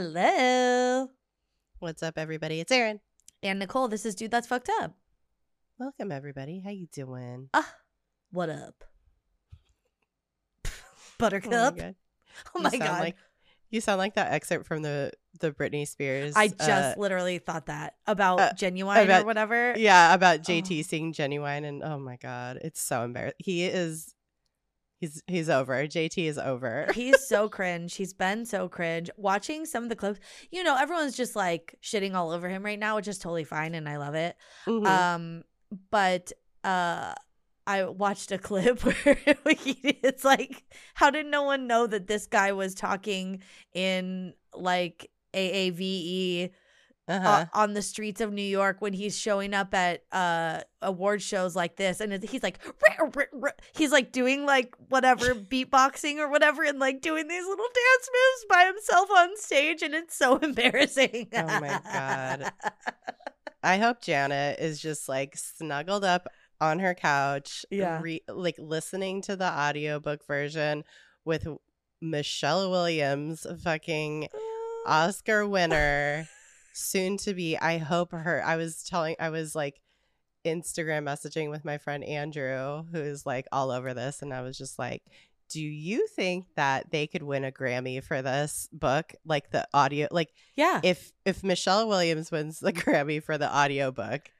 Hello. What's up, everybody? It's Erin. And Nicole, this is Dude That's Fucked Up. Welcome, everybody. How you doing? Ah, what up? Oh Buttercup. my god. Oh You my sound god. Like, you sound like that excerpt from the the Britney Spears. I just uh, literally thought that about uh, Ginuwine about- or whatever. yeah about JT Oh. singing Ginuwine, and oh my god, it's so embarrassing. He is. He's he's over. JT is over. He's so cringe. He's been so cringe. Watching some of the clips, you know, everyone's just like shitting all over him right now, which is totally fine and I love it. Mhm. Um, but uh I watched a clip where it's like, how did no one know that this guy was talking in like AAVE uh-huh. uh, on the streets of New York when he's showing up at uh award shows like this and he's like "Rah, rah, rah." he's like doing like whatever beatboxing or whatever and like doing these little dance moves by himself on stage and it's so embarrassing. Oh my God. I hope Janet is just like snuggled up on her couch, Yeah. re- like listening to the audiobook version with Michelle Williams, fucking Oscar winner, soon to be. I hope her. I was telling, I was like Instagram messaging with my friend Andrew, who is like all over this, and I was just like, do you think that they could win a Grammy for this book? Like the audio, like yeah. if if Michelle Williams wins the Grammy for the audio book,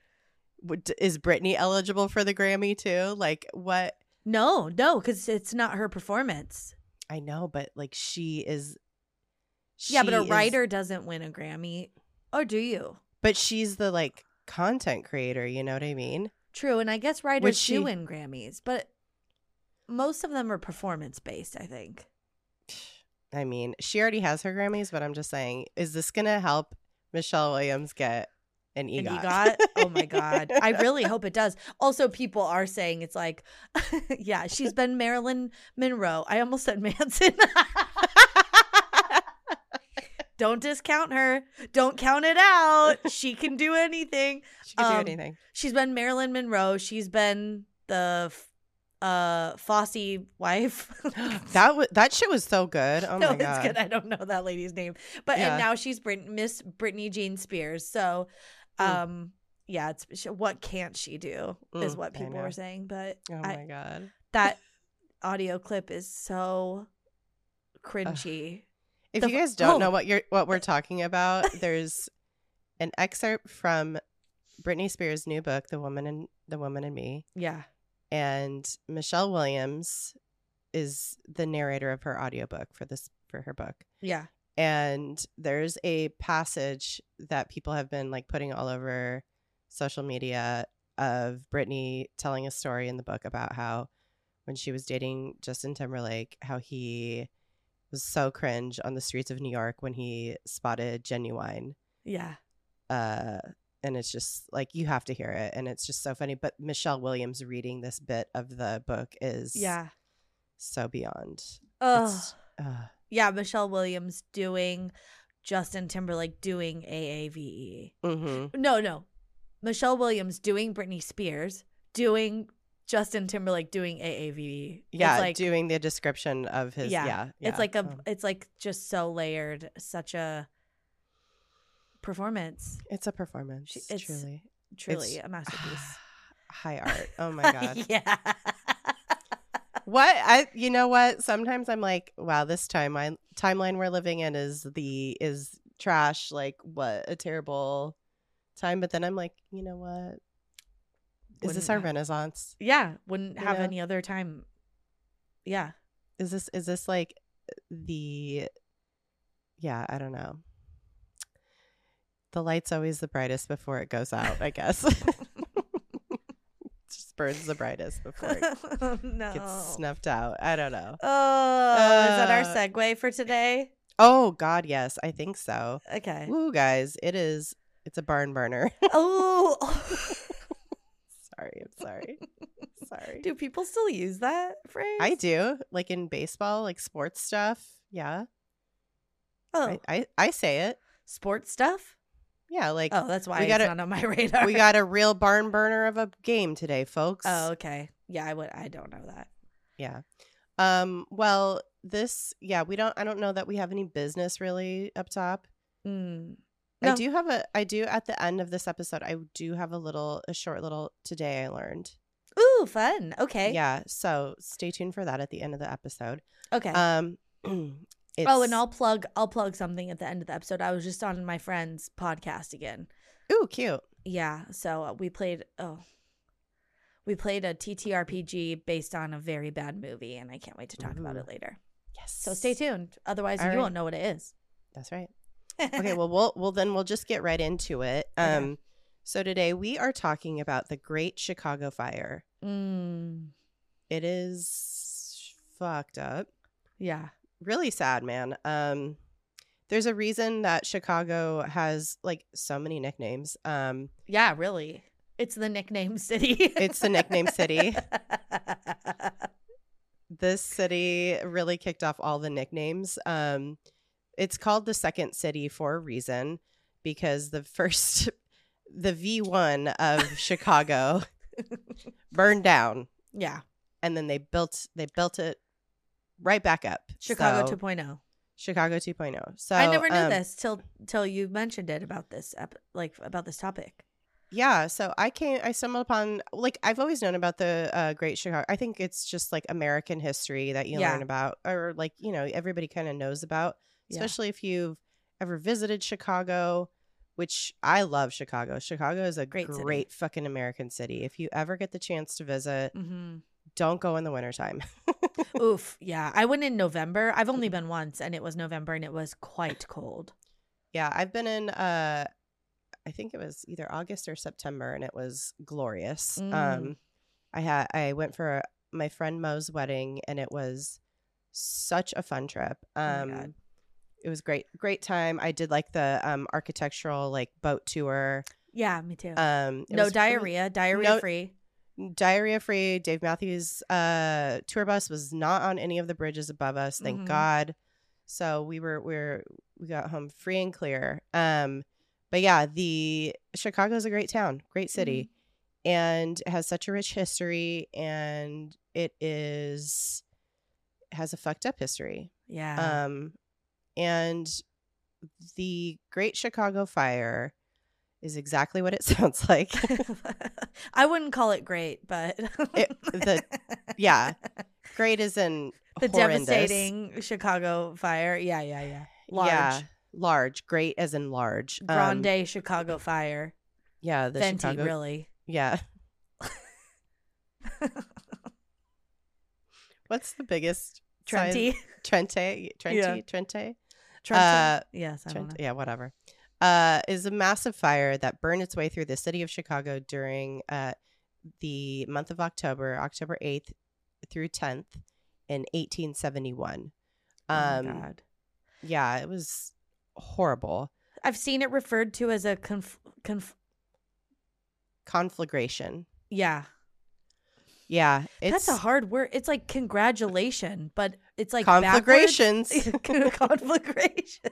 is Britney eligible for the Grammy too? Like what? No, no, because it's not her performance. I know, but like she is. yeah, but a she is- writer doesn't win a Grammy. Or do you? but she's the like content creator. You know what I mean? True, and I guess writers Would she- do win Grammys, but most of them are performance based, I think. I mean, she already has her Grammys, but I'm just saying, is this gonna help Michelle Williams get an An EGOT? EGOT? Oh my god. I really hope it does. Also, people are saying it's like, yeah, she's been Marilyn Monroe. I almost said Manson. Don't discount her. Don't count it out. She can do anything. she can do Um, anything. She's been Marilyn Monroe. She's been the uh Fosse wife. That was that shit was so good. Oh no, my it's god! good. I don't know that lady's name, but Yeah. and now she's Brit- Miss Britney Jean Spears. So, Mm. um, yeah, it's what can't she do is Mm, what people were saying. But Oh I- my god! that audio clip is so cringy. If The you guys don't oh. know what you're what we're talking about, there's an excerpt from Britney Spears' new book, "The Woman and the Woman and Me," Yeah, and Michelle Williams is the narrator of her audiobook for this for her book. yeah, And there's a passage that people have been like putting all over social media of Britney telling a story in the book about how when she was dating Justin Timberlake, how he was so cringe on the streets of New York when he spotted Ginuwine. yeah. Uh, and it's just like you have to hear it, and it's just so funny. But Michelle Williams reading this bit of the book is Yeah. so beyond. Ugh. Uh, Yeah, Michelle Williams doing Justin Timberlake doing AAVE. mhm. No, no. Michelle Williams doing Britney Spears, doing Justin Timberlake doing AAVE. Yeah, it's like, doing the description of his. Yeah, yeah, yeah, it's like a, um, it's like just so layered, such a performance. it's a performance. She- it's- truly, Truly It's- a masterpiece. high art. Oh my god. yeah. what I? You know what? Sometimes I'm like, wow, this timeline timeline we're living in is the is trash. Like, what a terrible time. But then I'm like, you know what? Is this our renaissance? yeah, wouldn't You have know? any other time. Yeah. Is this is this like the? Yeah, I don't know. The light's always the brightest before it goes out. I guess. Just burns the brightest before it no. gets snuffed out. I don't know. Oh, is that our Uh, segue for today? Oh God, yes, I think so. Okay. Woo, guys, it is. It's a barn burner. Oh, sorry, I'm sorry, sorry. do people still use that phrase? I do like in baseball, like sports stuff. Yeah, Oh, I, I I say it. sports stuff. Yeah, like Oh, that's why we it's gotta- not on my radar. we got a real barn burner of a game today, folks. Oh, okay. Yeah, I would. I don't know that. Yeah. Um, well, this yeah we don't i don't know that we have any business really up top Mm. I do have a i do at the end of this episode i do have a little a short little today i learned Ooh, fun. Okay. yeah so stay tuned for that at the end of the episode Okay. um it's, oh, and I'll plug I'll plug something at the end of the episode. I was just on my friend's podcast again. ooh cute Yeah, so uh, we played oh we played a TTRPG based on a very bad movie and I can't wait to talk about it later. yes So stay tuned. Otherwise All you right. won't know what it is. that's right okay well we'll well then we'll just get right into it Okay. um so today we are talking about the great chicago fire mm, it is fucked up yeah. really sad man um there's a reason that chicago has like so many nicknames um Yeah, really. It's the nickname city. It's the nickname city. this city really kicked off all the nicknames um it's called the second city for a reason because the first the v1 of chicago burned down yeah. and then they built they built it right back up Chicago So, 2.0. chicago 2.0 so I never knew um, this till till you mentioned it about this ep- like about this topic. Yeah, so I came I stumbled upon like I've always known about the uh, Great Chicago. I think it's just like American history that you Yeah. learn about or like, you know, everybody kind of knows about, Yeah. especially if you've ever visited Chicago, which I love Chicago. Chicago is a Great great, city. fucking American city. If you ever get the chance to visit, hmm don't go in the wintertime. Oof. Yeah. I went in November. I've only been once and it was November and it was quite cold. yeah, I've been in uh I think it was either August or September and it was glorious. Mm. Um I had I went for my friend Mo's wedding and it was such a fun trip. Oh Um God. It was great great time. I did like the um architectural like boat tour. Yeah, me too. Um no diarrhea, diarrhea no- free. diarrhea free. Dave Matthews uh tour bus was not on any of the bridges above us, thank Mhm. God. So we were we are we got home free and clear. Um but yeah, the Chicago's a great town, great city. Mm-hmm. And it has such a rich history and it is has a fucked up history. Yeah. Um and the Great Chicago Fire is exactly what it sounds like. I wouldn't call it great, but It- the- yeah. great is in the horrendous. devastating Chicago fire. Yeah, yeah, yeah. Large. Yeah, large. Great as in large. Um, Grande Chicago fire. yeah, the Venti, Chicago. really. Yeah. What's the biggest size- Trenti. Trente, Trente, Yeah. Trente, Trenti. Uh, yes, I don't Trent, know. yeah, whatever. Uh, is a massive fire that burned its way through the city of Chicago during uh, the month of October, October 8th through 10th in 1871. oh Um, my God. yeah, it was horrible. I've seen it referred to as a conf- conf- Conflagration. yeah. Yeah, it's That's a hard word. It's like congratulation, but it's like conflagrations. conflagrations.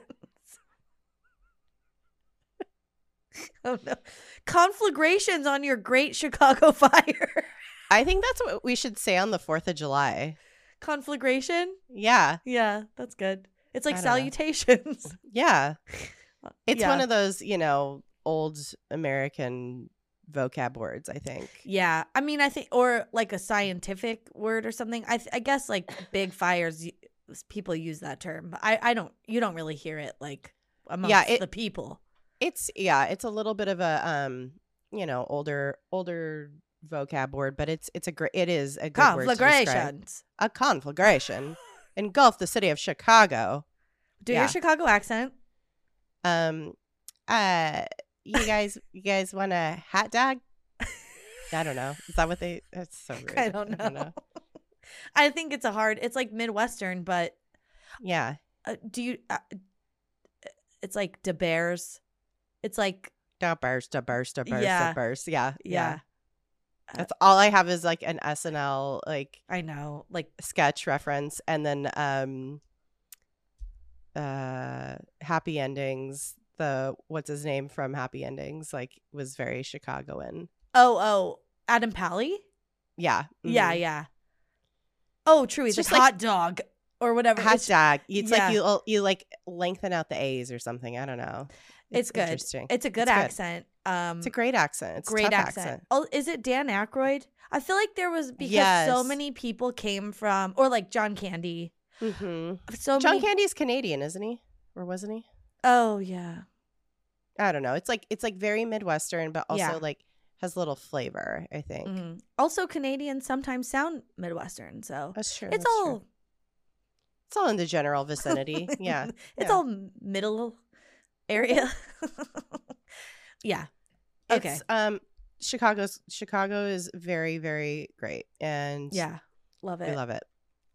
oh no. Conflagrations on your great Chicago fire. I think that's what we should say on the 4th of July. Conflagration? Yeah, Yeah, that's good. It's like know. salutations. yeah. It's Yeah. one of those, you know, old American vocab words, I think. Yeah, I mean, I think, or like a scientific word or something. I, th- I guess like big fires, people use that term, but I, I don't. You don't really hear it like amongst it- the people. It's yeah, it's a little bit of a um, you know, older older vocab word, but it's it's a great it is a good word. Conflagrations. A conflagration engulfed the city of Chicago. Do Yeah. your Chicago accent. Um, uh, you guys, you guys want a hot dog? I don't know. Is that what they? That's so rude. I don't know. I think it's a hard. It's like Midwestern, but Yeah, uh, do you? Uh, it's like the Bears. It's like da burst, da burst, da burst, Yeah. da burst. Yeah, yeah, That's all I have is like an SNL like I know. Like sketch reference, and then um, uh, happy endings. The what's his name from Happy Endings like was very Chicagoan. oh oh Adam Pally. Yeah, Yeah mhm. yeah. Oh, true. He's It's a just like- hot dog. or whatever. Hot It's, dog. It's yeah. like you you like lengthen out the A's or something. I don't know. it's good. Interesting. It's a good It's good. accent. Um, It's a great accent. It's a great tough accent. Oh, is it Dan Aykroyd? I feel like there was because so many people came from, or like John Candy. Mm-hmm. So John many, Candy's Canadian, isn't he? Or wasn't he? Oh yeah, I don't know. It's like it's like very Midwestern, but also Yeah. like has a little flavor. I think Mhm. Also, Canadians sometimes sound Midwestern, so that's true. it's that's all true. it's all in the general vicinity. yeah, it's yeah. all middle area. yeah. Okay. It's, um, Chicago's Chicago is very very great, and Yeah. Love it. I love it.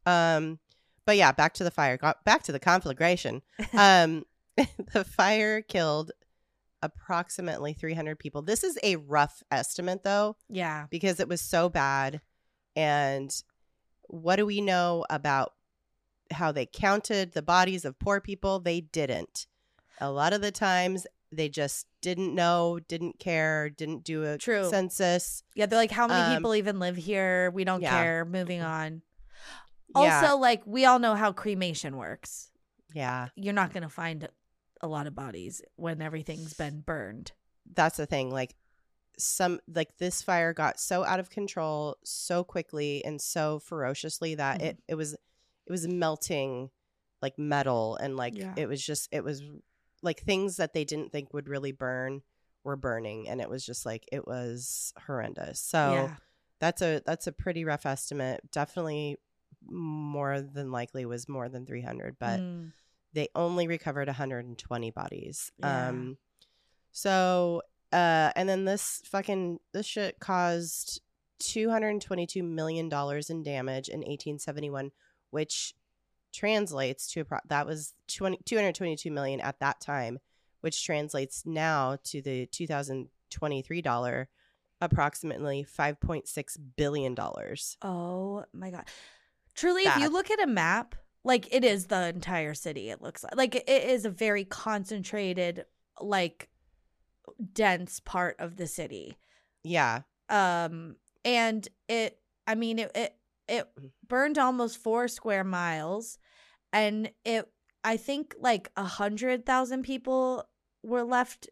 Um, but yeah, back to the fire. Got back to the conflagration. Um, the fire killed approximately 300 people. This is a rough estimate though, yeah. because it was so bad. And what do we know about how they counted the bodies of poor people? They didn't. A lot of the times they just didn't know, didn't care, didn't do a True. census. Yeah. They're like, how many Um, people even live here? We don't yeah. care. Moving on. Yeah, Also, like, we all know how cremation works. yeah. You're not going to find a lot of bodies when everything's been burned. that's the thing like some like this fire got so out of control so quickly and so ferociously that Mhm. it it was it was melting like metal and like Yeah. it was just it was like things that they didn't think would really burn were burning and it was just like it was horrendous so yeah. that's a that's a pretty rough estimate definitely more than likely was more than 300 but Mm. They only recovered 120 bodies. Yeah. Um so uh and then this fucking this shit caused 222 million dollars in damage in 1871 which translates to appro- that was 20, 222 million at that time which translates now to the 2023 dollar approximately 5.6 billion dollars. Oh my god. Truly, if you look at a map, like it is the entire city, it looks like. Like it is a very concentrated, like dense part of the city. Yeah. Um and it I mean it it, it burned almost four square miles and it I think like a hundred thousand people were left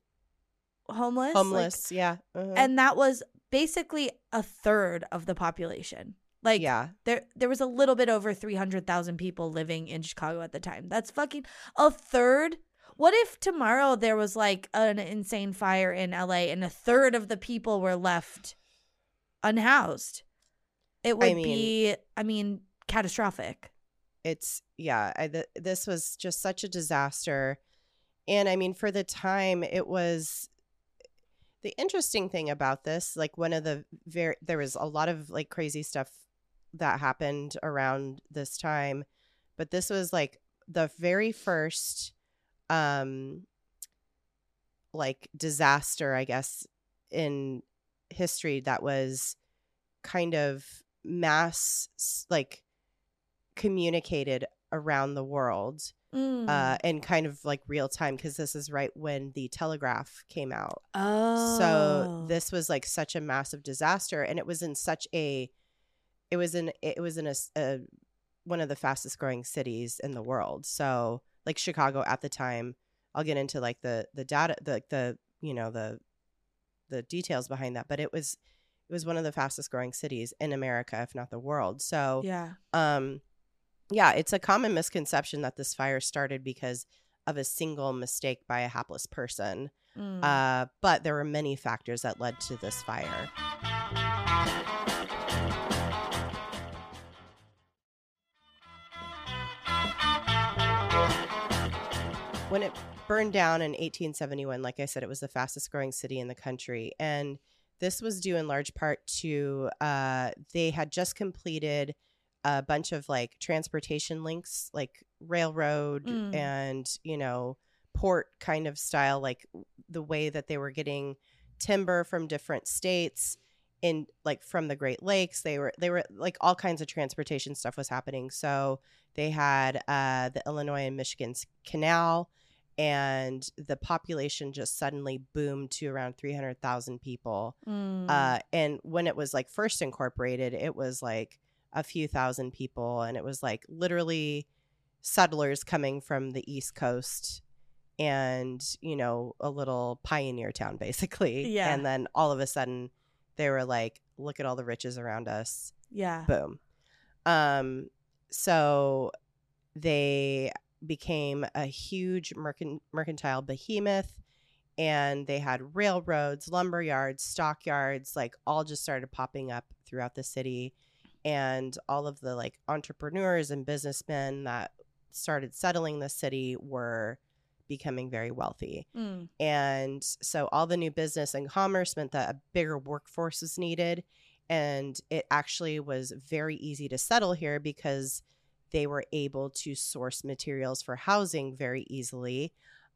homeless. like- Homeless, yeah. uh-huh. and that was basically a third of the population. Like yeah. there there was a little bit over 300,000 people living in Chicago at the time. That's fucking a third. What if tomorrow there was like an insane fire in LA and a third of the people were left unhoused? It would mean- be I mean catastrophic. it's yeah I, th- this was just such a disaster and i mean for the time it was the interesting thing about this like one of the very there was a lot of like crazy stuff that happened around this time but this was like the very first um like disaster i guess in history that was kind of mass like communicated around the world Mm. uh and kind of like real time because this is right when the telegraph came out oh. so this was like such a massive disaster and it was in such a it was in it was in a, a- one of the fastest growing cities in the world so like chicago at the time i'll get into like the the data the the you know the the details behind that but it was it was one of the fastest growing cities in america if not the world so Yeah. um yeah it's a common misconception that this fire started because of a single mistake by a hapless person Mm. uh, but there were many factors that led to this fire. When it burned down in 1871, like I said, it was the fastest growing city in the country. And this was due in large part to uh, they had just completed a bunch of like transportation links, like railroad Mm. and, you know, port kind of style, like the way that they were getting timber from different states in like from the Great Lakes. They were they were like all kinds of transportation stuff was happening. So they had uh, the Illinois and Michigan's canal, and the population just suddenly boomed to around three hundred thousand people. Mm. Uh, and when it was like first incorporated, it was like a few thousand people, and it was like literally settlers coming from the East Coast and, you know, a little pioneer town basically. Yeah. And then all of a sudden they were like, look at all the riches around us. Yeah. Boom. Um, so they became a huge mercan- mercantile behemoth and they had railroads, lumber yards, stockyards, like all just started popping up throughout the city. And all of the like entrepreneurs and businessmen that started settling the city were becoming very wealthy. Mm. And so all the new business and commerce meant that a bigger workforce was needed. And it actually was very easy to settle here because they were able to source materials for housing very easily.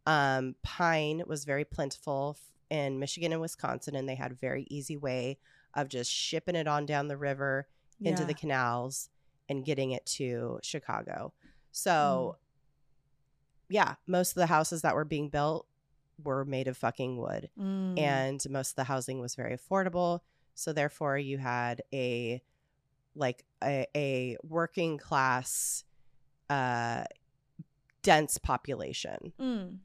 Um, pine was very plentiful in Michigan and Wisconsin, and they had a very easy way of just shipping it on down the river into the canals and getting it to Chicago. So, yeah, most of the houses that were being built were made of fucking wood, Mm. and most of the housing was very affordable. So, therefore, you had a like a, a working class, uh, dense population. Mm.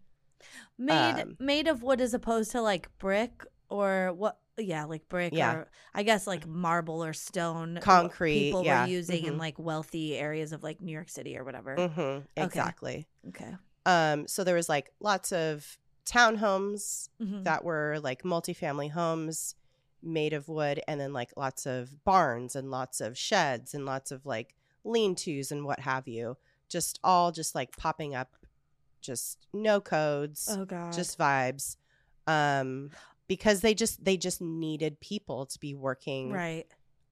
Made Um, made of wood as opposed to like brick or what? Yeah, like brick Yeah. or I guess like marble or stone. Concrete, People yeah. were using in Mhm. like wealthy areas of like New York City or whatever. hmm exactly. Okay. Um, so there was like lots of townhomes Mhm. that were like multifamily homes made of wood and then like lots of barns and lots of sheds and lots of like lean-tos and what have you just all just like popping up just no codes oh god. just vibes um because they just they just needed people to be working right.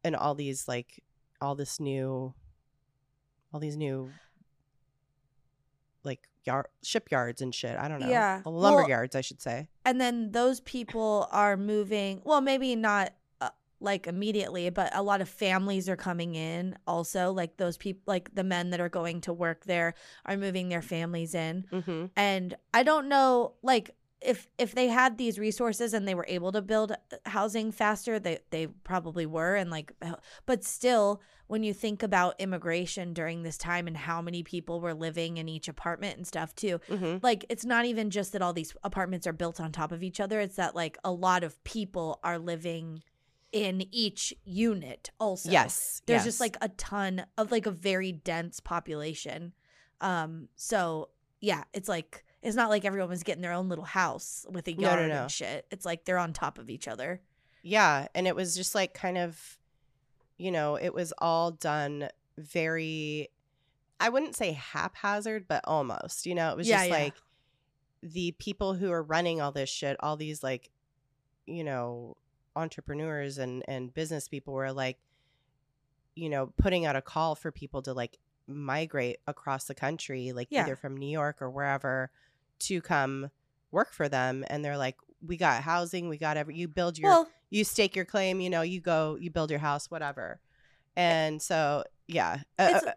and all these like all this new all these new like yard shipyards and shit i don't know Yeah. lumber Well, yards i should say And then those people are moving. Well, maybe not uh, like immediately, but a lot of families are coming in also. Like those people, like the men that are going to work there are moving their families in. mm-hmm. and i don't know like if if they had these resources and they were able to build uh, housing faster they they probably were and like but still when you think about immigration during this time and how many people were living in each apartment and stuff too Mm-hmm. like it's not even just that all these apartments are built on top of each other it's that like a lot of people are living in each unit also yes there's yes. just like a ton of like a very dense population um so yeah it's like it's not like everyone was getting their own little house with a No, no, yard no. and shit it's like they're on top of each other yeah and it was just like kind of you know it was all done very i wouldn't say haphazard but almost you know it was Yeah, just yeah. like the people who are running all this shit all these like you know entrepreneurs and and business people were like you know putting out a call for people to like migrate across the country like Yeah. either from new york or wherever to come work for them and they're like we got housing we got every you build your well you stake your claim you know you go you build your house whatever. And so yeah uh, uh,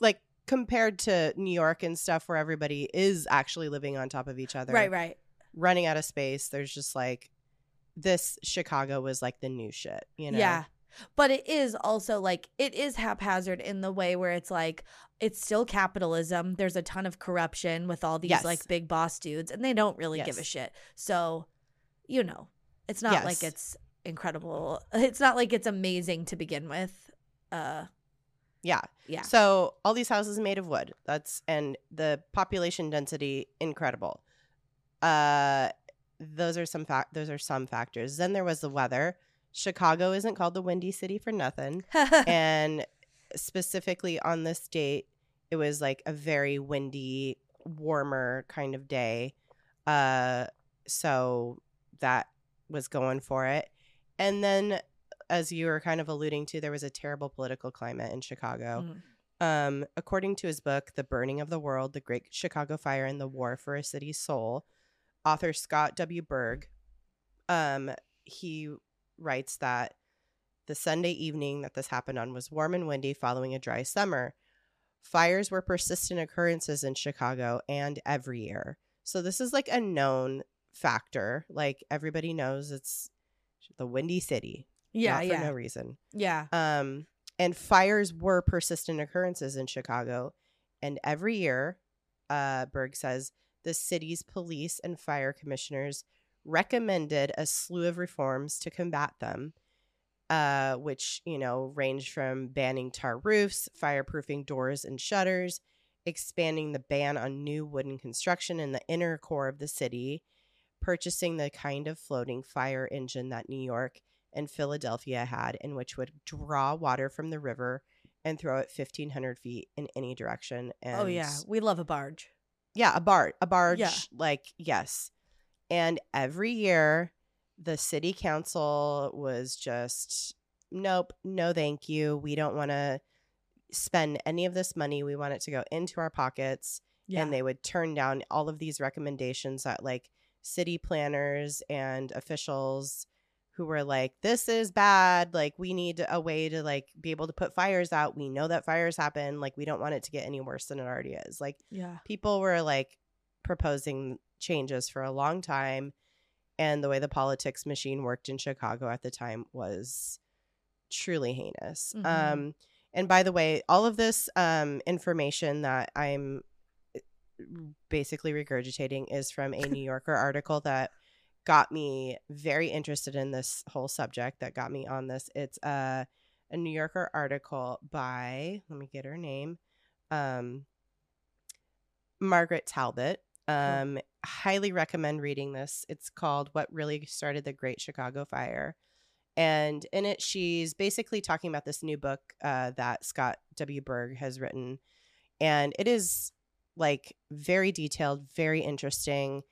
like compared to new york and stuff where everybody is actually living on top of each other right. right running out of space there's just like this chicago was like the new shit you know? Yeah but it is also like it is haphazard in the way where it's like it's still capitalism. There's a ton of corruption with all these Yes. like big boss dudes and they don't really give a shit. So you know it's not like it's incredible. It's not like it's amazing to begin with. Uh yeah. yeah. So all these houses made of wood. That's and the population density incredible. Uh those are some fact those are some factors. Then there was the weather chicago isn't called the windy city for nothing and specifically on this date it was like a very windy warmer kind of day uh so that was going for it and then as you were kind of alluding to there was a terrible political climate in chicago Mm. um, according to his book, The Burning of the World The Great Chicago Fire and the War for a City's Soul, author Scott W. Berg, um, he writes that the Sunday evening that this happened on was warm and windy following a dry summer. Fires were persistent occurrences in Chicago and every year. So this is like a known factor. Like everybody knows it's the windy city. yeah not for yeah no reason. yeah Um, and fires were persistent occurrences in Chicago. And every year, uh, Berg says the city's police and fire commissioners recommended a slew of reforms to combat them, uh, which, you know, range from banning tar roofs, fireproofing doors and shutters, expanding the ban on new wooden construction in the inner core of the city, purchasing the kind of floating fire engine that New York and Philadelphia had, in which would draw water from the river and throw it 1,500 feet in any direction. And oh yeah, we love a barge. yeah, a barge, a barge, Yeah. like yes. And every year, the city council was just, nope, no, thank you. We don't want to spend any of this money. We want it to go into our pockets. Yeah, And they would turn down all of these recommendations that, like, city planners and officials who were like, this is bad. Like, we need a way to, like, be able to put fires out. We know that fires happen. Like, we don't want it to get any worse than it already is. Like, yeah, people were like proposing changes for a long time and the way the politics machine worked in chicago at the time was truly heinous Mhm. um and by the way all of this um information that i'm uh, basically regurgitating is from a new yorker article that got me very interested in this whole subject that got me on this it's uh, a new yorker article by let me get her name um Margaret Talbot. Um, highly recommend reading this. It's called What Really Started the Great Chicago Fire. And in it, she's basically talking about this new book uh, that Scott W. Berg has written. And it is like very detailed, very interesting.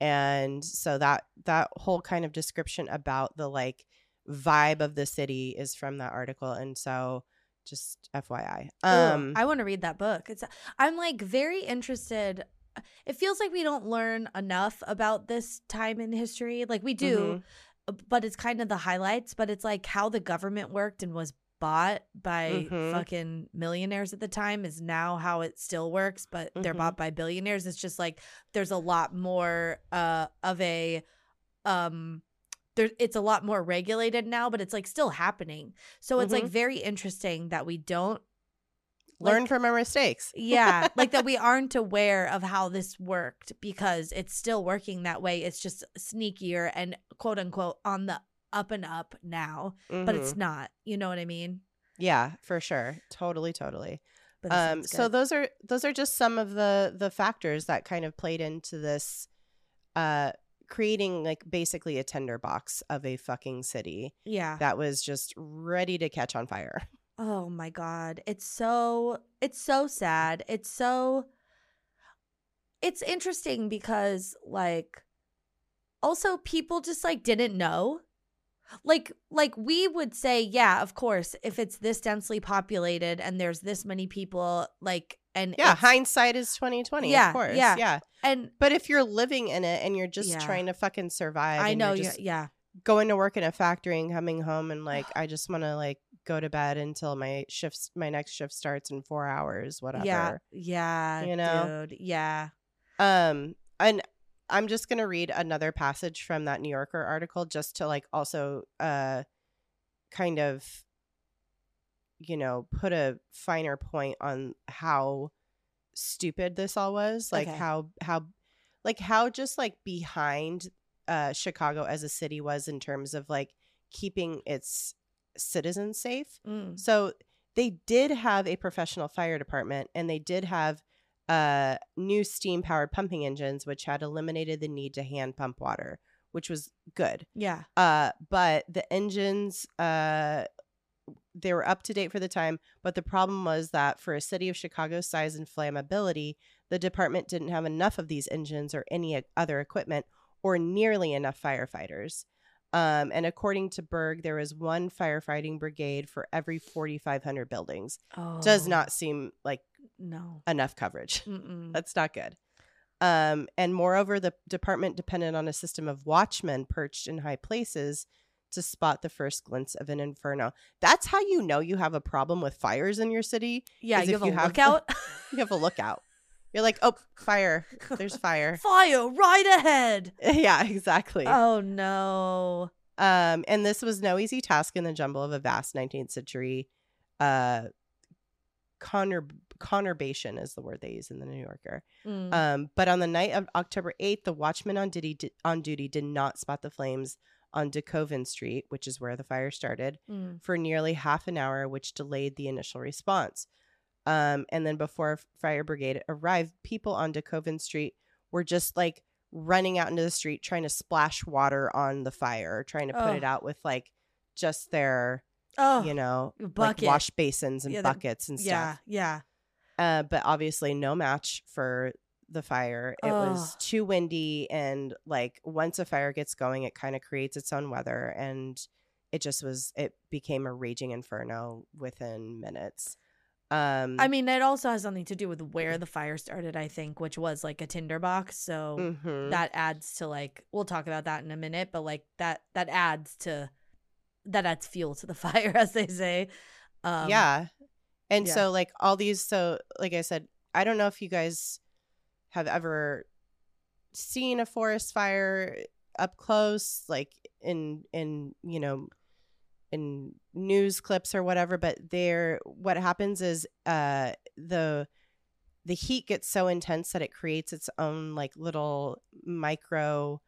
And so that that whole kind of description about the like vibe of the city is from that article. And so just FYI. Ooh, Um I want to read that book. It's I'm like very interested. It feels like we don't learn enough about this time in history. Like we do, Mhm. but it's kind of the highlights. But it's like how the government worked and was bought by Mhm. fucking millionaires at the time is now how it still works, but they're Mhm. bought by billionaires. It's just like there's a lot more uh of a um there it's a lot more regulated now, but it's like still happening. So it's like Mhm. very interesting that we don't learn like- from our mistakes. yeah, like that we aren't aware of how this worked because it's still working that way. It's just sneakier and quote unquote on the up and up now, but Mhm. it's not. You know what I mean? yeah, for sure. Totally, totally. But Um so those are those are just some of the the factors that kind of played into this uh creating like basically a tinderbox of a fucking city yeah. that was just ready to catch on fire. Oh my god, it's so it's so sad. It's so it's interesting because like also people just like didn't know. Like like we would say, yeah, of course, if it's this densely populated and there's this many people like and Yeah, hindsight is 2020, Yeah, of course. yeah. Yeah. and But if you're living in it and you're just Yeah. trying to fucking survive I and know just yeah. going to work in a factory and coming home and like I just want to like go to bed until my shifts my next shift starts in 4 hours whatever. Yeah. Yeah. You know? Dude. Yeah. Um, and I'm just gonna read another passage from that New Yorker article just to like also uh kind of you know put a finer point on how stupid this all was like Okay. how how like how just like behind uh chicago as a city was in terms of like keeping its citizens safe Mm. so they did have a professional fire department and they did have uh, new steam powered pumping engines, which had eliminated the need to hand pump water, which was good. Yeah. Uh, but the engines, uh, they were up to date for the time. But the problem was that for a city of Chicago's size and flammability, the department didn't have enough of these engines or any other equipment or nearly enough firefighters. Um, and according to Berg, there is one firefighting brigade for every 4,500 buildings. Oh. Does not seem like No. enough coverage. Mm-mm. That's not good. Um, and moreover, the department depended on a system of watchmen perched in high places to spot the first glints of an inferno. That's how you know you have a problem with fires in your city. Yeah, you have a you have- lookout. You have a lookout. You're like, oh, fire. There's fire. Fire right ahead. yeah, exactly. Oh no. Um, and this was no easy task in the jumble of a vast 19th century uh, conurbation conurbation is the word they use in the New Yorker. Mm. Um, but on the night of October 8th, the watchman on duty, di- on duty did not spot the flames on DeCoven Street, which is where the fire started, Mm. for nearly half an hour, which delayed the initial response. Um, and then before fire brigade arrived, people on DeCoven Street were just like running out into the street trying to splash water on the fire, trying to put Ugh. it out with like just their, Oh, you know, bucket. like wash basins and Yeah, buckets and stuff. yeah, yeah. Uh, but obviously no match for the fire. It was too windy and like once a fire gets going, it kind of creates its own weather and it just was it became a raging inferno within minutes. Um I mean, it also has something to do with where the fire started, I think, which was like a tinderbox. So mhm. that adds to like we'll talk about that in a minute, but like that that adds to that adds fuel to the fire, as they say. Um, yeah. And yeah. so like all these so like I said, I don't know if you guys have ever seen a forest fire up close like in in you know in news clips or whatever but there what happens is uh the the heat gets so intense that it creates its own like little micro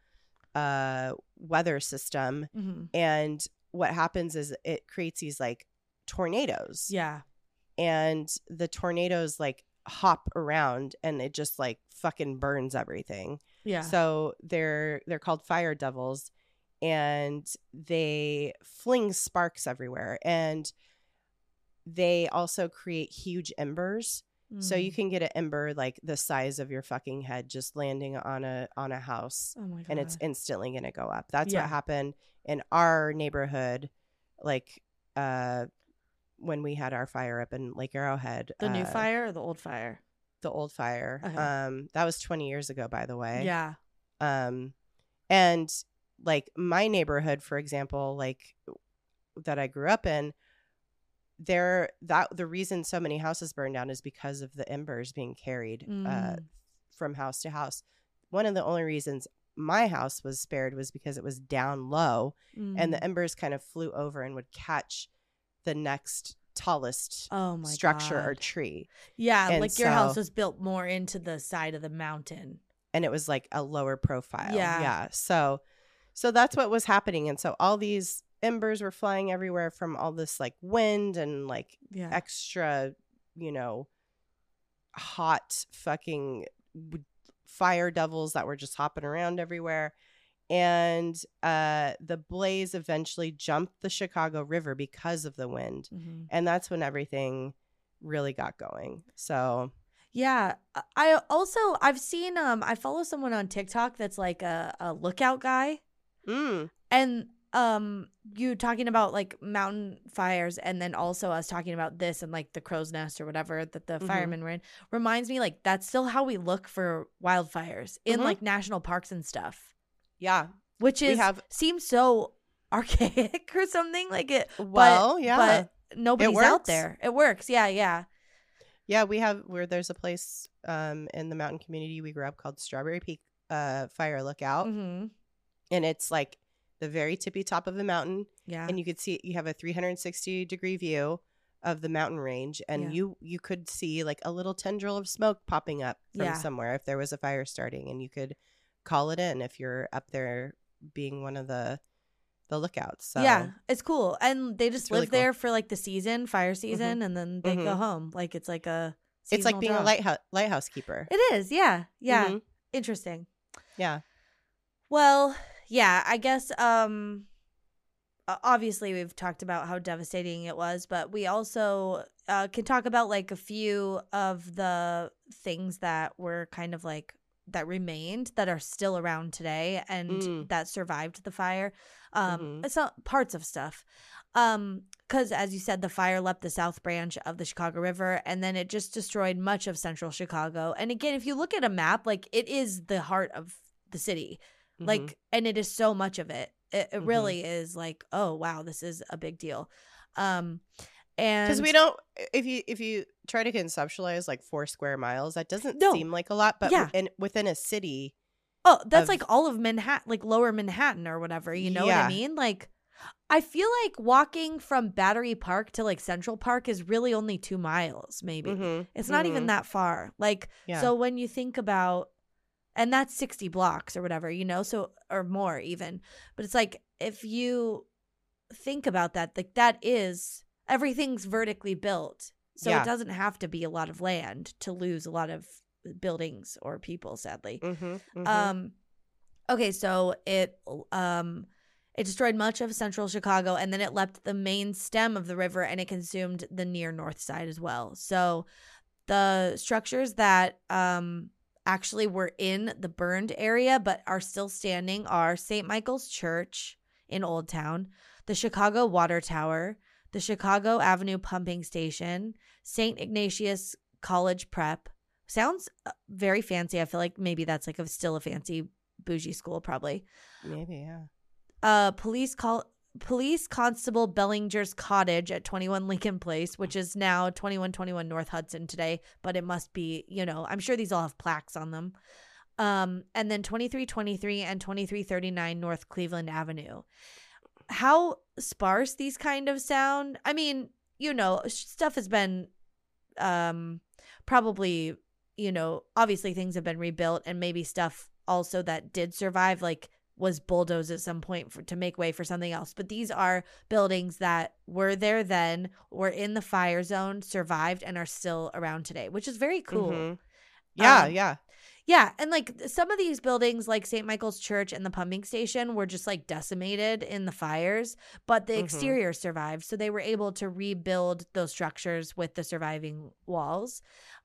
uh weather system mhm. and what happens is it creates these like tornadoes Yeah. and the tornadoes like hop around and it just like fucking burns everything. Yeah. So they're they're called fire devils and they fling sparks everywhere and they also create huge embers. So you Mm. can get an ember like the size of your fucking head just landing on a on a house Oh and it's instantly going to go up. That's Yeah. what happened in our neighborhood like uh when we had our fire up in Lake Arrowhead. the new uh, fire or the old fire? the old fire. Okay. Um that was 20 years ago by the way. Yeah. Um and like my neighborhood for example, like that I grew up in there that the reason so many houses burned down is because of the embers being carried uh Mm. from house to house. One of the only reasons my house was spared was because it was down low and the Mm. embers kind of flew over and would catch the next tallest oh structure or tree. yeah, and like your house was built more into the side of the mountain. And it was like a lower profile. Yeah. Yeah. So so that's what was happening. And so all these embers were flying everywhere from all this like wind and like Yeah. extra, you know, hot fucking fire devils that were just hopping around everywhere. And uh, the blaze eventually jumped the Chicago River because of the wind. Mhm. And that's when everything really got going. So, Yeah. I- I also I've seen um I follow someone on TikTok that's like a, a lookout guy mm, and um you talking about like mountain fires and then also us talking about this and like the crow's nest or whatever that the Mhm. firemen were in reminds me like that's still how we look for wildfires in Mhm. like national parks and stuff yeah. which We is have- seems so archaic or something like it Well, yeah. but nobody's out there it works yeah yeah Yeah, we have where there's a place um, in the mountain community we grew up called Strawberry Peak uh, Fire Lookout. hmm And it's like the very tippy top of the mountain. yeah and you could see you have a 360 degree view of the mountain range and Yeah. you you could see like a little tendril of smoke popping up from Yeah. somewhere if there was a fire starting and you could call it in if you're up there being one of the the lookouts so Yeah, it's cool. And they just It's really live cool. there for like the season, fire season, and then they go Mhm. home. Like it's like a it's like being a lighthouse lighthouse keeper It is, yeah. Yeah. Mhm. Interesting. yeah Well, yeah, I guess um obviously we've talked about how devastating it was, but we also uh, can talk about like a few of the things that were kind of like that remained that are still around today and Mm. that survived the fire. Um Mhm. it's not parts of stuff. Um cuz as you said the fire leapt the south branch of the Chicago River and then it just destroyed much of central Chicago. And again, if you look at a map, like it is the heart of the city Mhm. like and it is so much of it it, it Mhm. really is like oh wow this is a big deal um and because we don't if you if you try to conceptualize like four square miles that doesn't No. seem like a lot but Yeah. within within a city oh that's of- like all of manhattan like lower manhattan or whatever you know what i mean like I feel like walking from Battery Park to like Central Park is really only two miles, maybe. Mhm, It's not even mhm. that far. Like, Yeah. so when you think about, and that's 60 blocks or whatever, you know, so, or more even. But it's like, if you think about that, like, that is, everything's vertically built. So Yeah. it doesn't have to be a lot of land to lose a lot of buildings or people, sadly. Mhm, mhm. Um okay, so it um it destroyed much of central Chicago and then it left the main stem of the river and it consumed the near north side as well. So the structures that um actually were in the burned area but are still standing are St. Michael's Church in Old Town, the Chicago Water Tower, the Chicago Avenue Pumping Station, St. Ignatius College Prep. Sounds uh, very fancy. I feel like maybe that's like a still a fancy bougie school probably. Maybe, yeah. Uh police call Police Constable Bellinger's cottage at 21 Lincoln Place, which is now 2121 North Hudson today, but it must be, you know, I'm sure these all have plaques on them. Um, and then 2323 and 2339 North Cleveland Avenue. How sparse these kind of sound. I mean, you know, stuff has been um probably, you know, obviously things have been rebuilt and maybe stuff also that did survive like was bulldozed at some point for, to make way for something else. But these are buildings that were there then, were in the fire zone, survived, and are still around today, which is very cool. Mhm. Yeah, Um, yeah. Yeah, and like some of these buildings, like St. Michael's Church and the pumping station, were just like decimated in the fires, but the Mhm. exterior survived. So they were able to rebuild those structures with the surviving walls.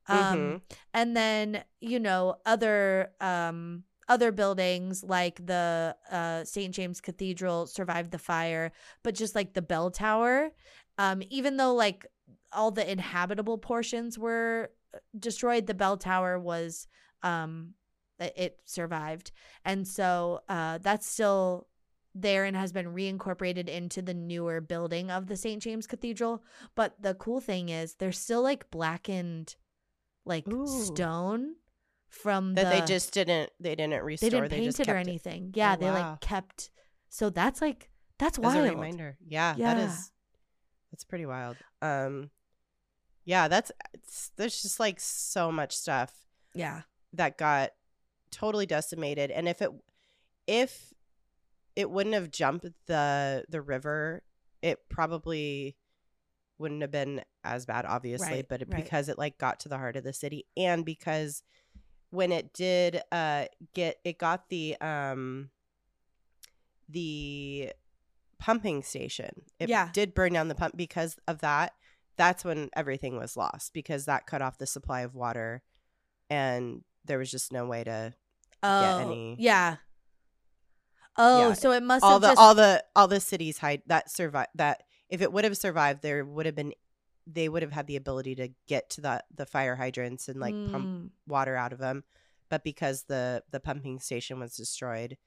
Um, Mhm. And then, you know, other um, other buildings like the uh, St. James Cathedral survived the fire, but just like the bell tower, um, even though like all the inhabitable portions were uh, destroyed, the bell tower was um it- it survived and so uh that's still there and has been reincorporated into the newer building of the st james cathedral but the cool thing is there's still like blackened like Ooh. stone from That the, they just didn't they didn't restore. they didn't they paint it or anything yeah Oh, they wow. like kept so that's like that's wild. As a reminder. Yeah, that Yeah. is that's pretty wild. Um yeah, that's it's, there's just like so much stuff yeah that got totally decimated and if it if it wouldn't have jumped the the river, it probably wouldn't have been as bad obviously, Right, but it, right. because it like got to the heart of the city and because when it did uh get it got the um the pumping station. It Yeah. did burn down the pump because of that. That's when everything was lost because that cut off the supply of water and there was just no way to oh any- yeah oh Yeah, so it must all have the just all the all the cities hide that survive that if it would have survived there would have been they would have had the ability to get to the the fire hydrants and like pump Mm. water out of them but because the the pumping station was destroyed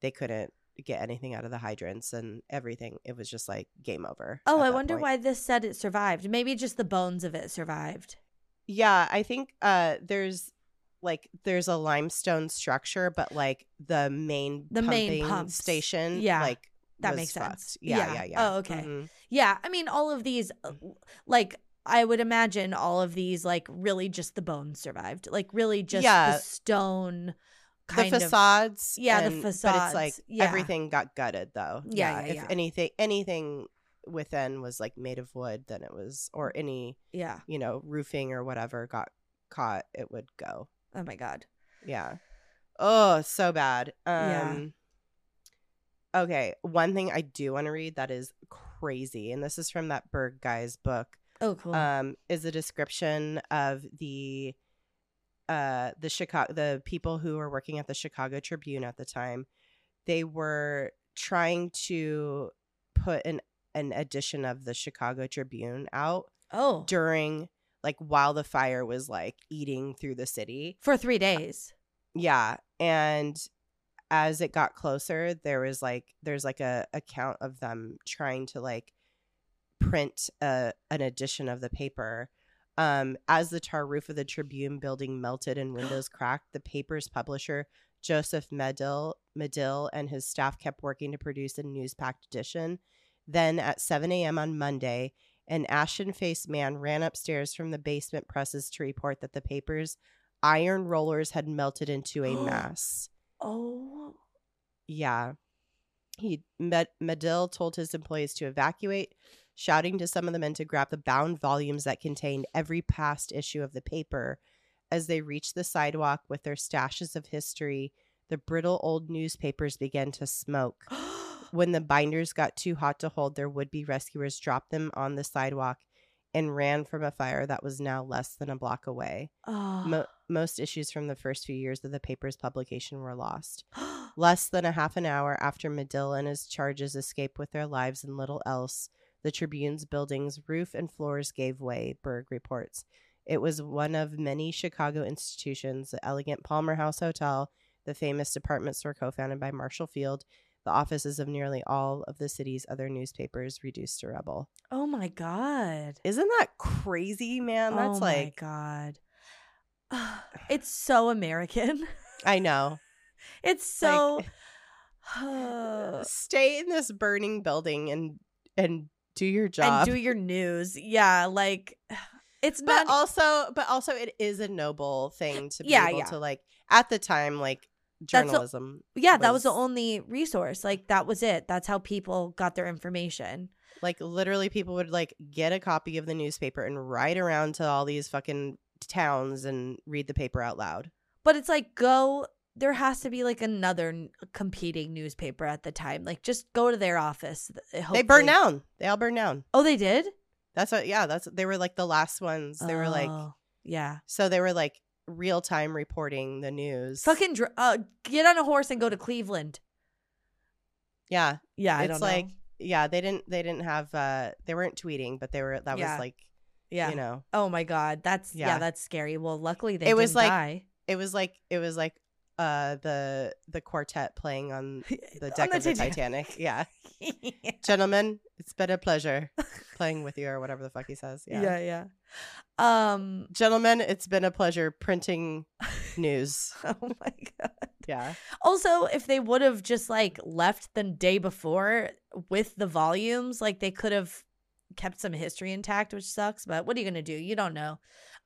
they couldn't get anything out of the hydrants and everything it was just like game over Oh, I wonder point. why this said it survived. Maybe just the bones of it survived. yeah i think uh there's like there's a limestone structure but like the main The main pumping pumps. station Yeah, like that makes fucked. sense. yeah Yeah. yeah yeah Oh, okay. Mhm. Yeah, I mean, all of these, uh, like, I would imagine all of these, like, really just the bones survived. Like, really just Yeah. the stone the kind of. facades Yeah, the facades. but it's like yeah. everything got gutted though Yeah, yeah, if yeah. anything anything within was like made of wood then it was or any Yeah. you know roofing or whatever got caught it would go Oh, my God. yeah oh so bad um Yeah. Okay one thing i do want to read that is crazy and this is from that berg guy's book Oh, cool. um, is a description of the uh the Chicago the people who were working at the Chicago Tribune at the time. They were trying to put an an edition of the Chicago Tribune out oh, during like while the fire was like eating through the city. for three days. Yeah, and as it got closer, there was like there's like a account of them trying to like print a, an edition of the paper. Um, as the tar roof of the Tribune building melted and windows cracked, the paper's publisher Joseph Medill Medill and his staff kept working to produce a news-packed edition. Then at 7 a.m. on Monday, an ashen faced man ran upstairs from the basement presses to report that the paper's iron rollers had melted into a mass. Oh. Yeah. He Med- Medill told his employees to evacuate, shouting to some of the men to grab the bound volumes that contained every past issue of the paper. As they reached the sidewalk with their stashes of history, the brittle old newspapers began to smoke. When the binders got too hot to hold, their would be rescuers dropped them on the sidewalk and ran from a fire that was now less than a block away. oh. Mo- ah. most issues from the first few years of the paper's publication were lost. Less than a half an hour after Medill and his charges escaped with their lives and little else, the Tribune's building's roof and floors gave way, Berg reports. It was one of many Chicago institutions, the elegant Palmer House Hotel, the famous department store co founded by Marshall Field, the offices of nearly all of the city's other newspapers reduced to rubble. oh my god. Isn't that crazy, man? That's like. oh like, my god. It's so American. I know. It's so uh, stay in this burning building and and do your job and do your news. Yeah, like it's but not also but also it is a noble thing to be Yeah, able yeah. to like at the time like That's a- journalism Yeah, that was the only resource. Like that was it. That's how people got their information. like literally people would like get a copy of the newspaper and ride around to all these fucking towns and read the paper out loud. But it's like go there has to be like another competing newspaper at the time. Like just go to their office. Th- They burned down. They all burned down. Oh, they did? That's what yeah, that's they were like the last ones. They were like Oh, Yeah. so they were like real time reporting the news. Fucking dr- uh get on a horse and go to Cleveland. yeah. Yeah, I it's don't like know. yeah, they didn't they didn't have uh they weren't tweeting, but they were that Yeah. was like Yeah. you know. Oh my god, that's yeah, Yeah. that's scary. Well, luckily they It was like- die. It was like it was like uh the the quartet playing on the deck On of the Titanic. Titanic. Yeah. Gentlemen, it's been a pleasure playing with you or whatever the fuck he says. Yeah. yeah, yeah. Um Gentlemen, it's been a pleasure printing news. oh my god. Yeah. Also, if they would have just like left the day before with the volumes, like they could have kept some history intact, which sucks, but what are you going to do? You don't know.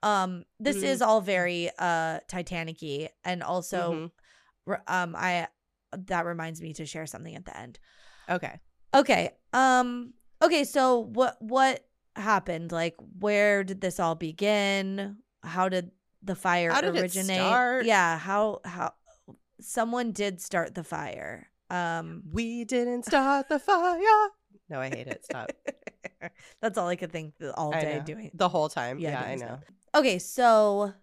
Um this Mhm. is all very uh Titanic-y and also Mhm. um I that reminds me to share something at the end. Okay. Okay. Um okay, so what what happened? Like where did this all begin? How did the fire How did it originate? start? Yeah, how how someone did start the fire. Um We didn't start the fire. No, I hate it. Stop. That's all I could think all day doing. The whole time. Yeah, Yeah, I know. stuff. Okay, so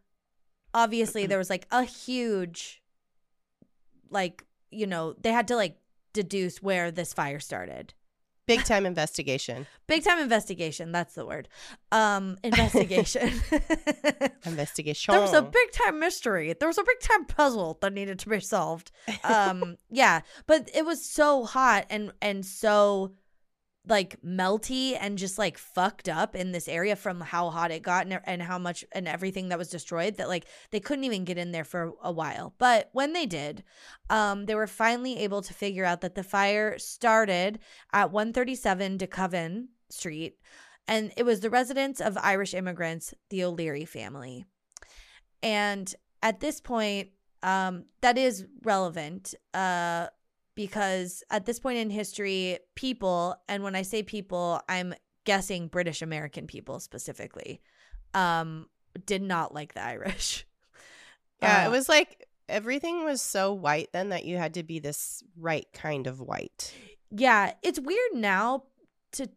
obviously there was like a huge like, you know, they had to like deduce where this fire started. Big time investigation. Big time investigation, that's the word. Um investigation. Investigation. there was a big time mystery. There was a big time puzzle that needed to be solved. Um yeah, but it was so hot and and so like melty and just like fucked up in this area from how hot it got and, how much and everything that was destroyed that like they couldn't even get in there for a while. But when they did um they were finally able to figure out that the fire started at 137 DeCoven Street and it was the residence of Irish immigrants the O'Leary family. And at this point um that is relevant uh because at this point in history, people, and when I say people, I'm guessing British American people specifically, um, did not like the Irish. Yeah, Uh, it was like everything was so white then that you had to be this right kind of white. yeah, it's weird now to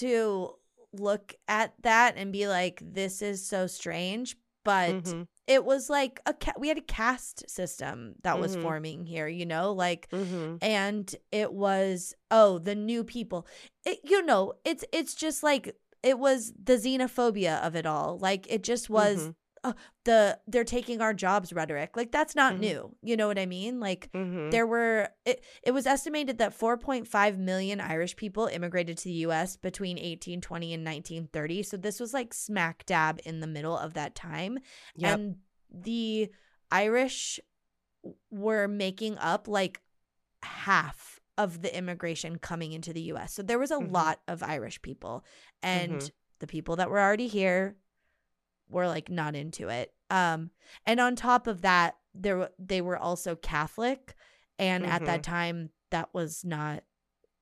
to look at that and be like, this is so strange, but Mhm, it was like a ca- we had a caste system that was Mhm. forming here, you know, like mhm. and it was oh the new people it, you know it's it's just like it was the xenophobia of it all like it just was Mhm. Uh, the they're taking our jobs rhetoric like that's not Mhm. new you know what i mean like Mhm. there were it, it was estimated that 4.5 million irish people immigrated to the us between 1820 and 1930 so this was like smack dab in the middle of that time Yep. and the irish were making up like half of the immigration coming into the US. So there was a Mhm. lot of Irish people and Mhm. the people that were already here were like not into it. Um and on top of that there they were also Catholic and at that time that was not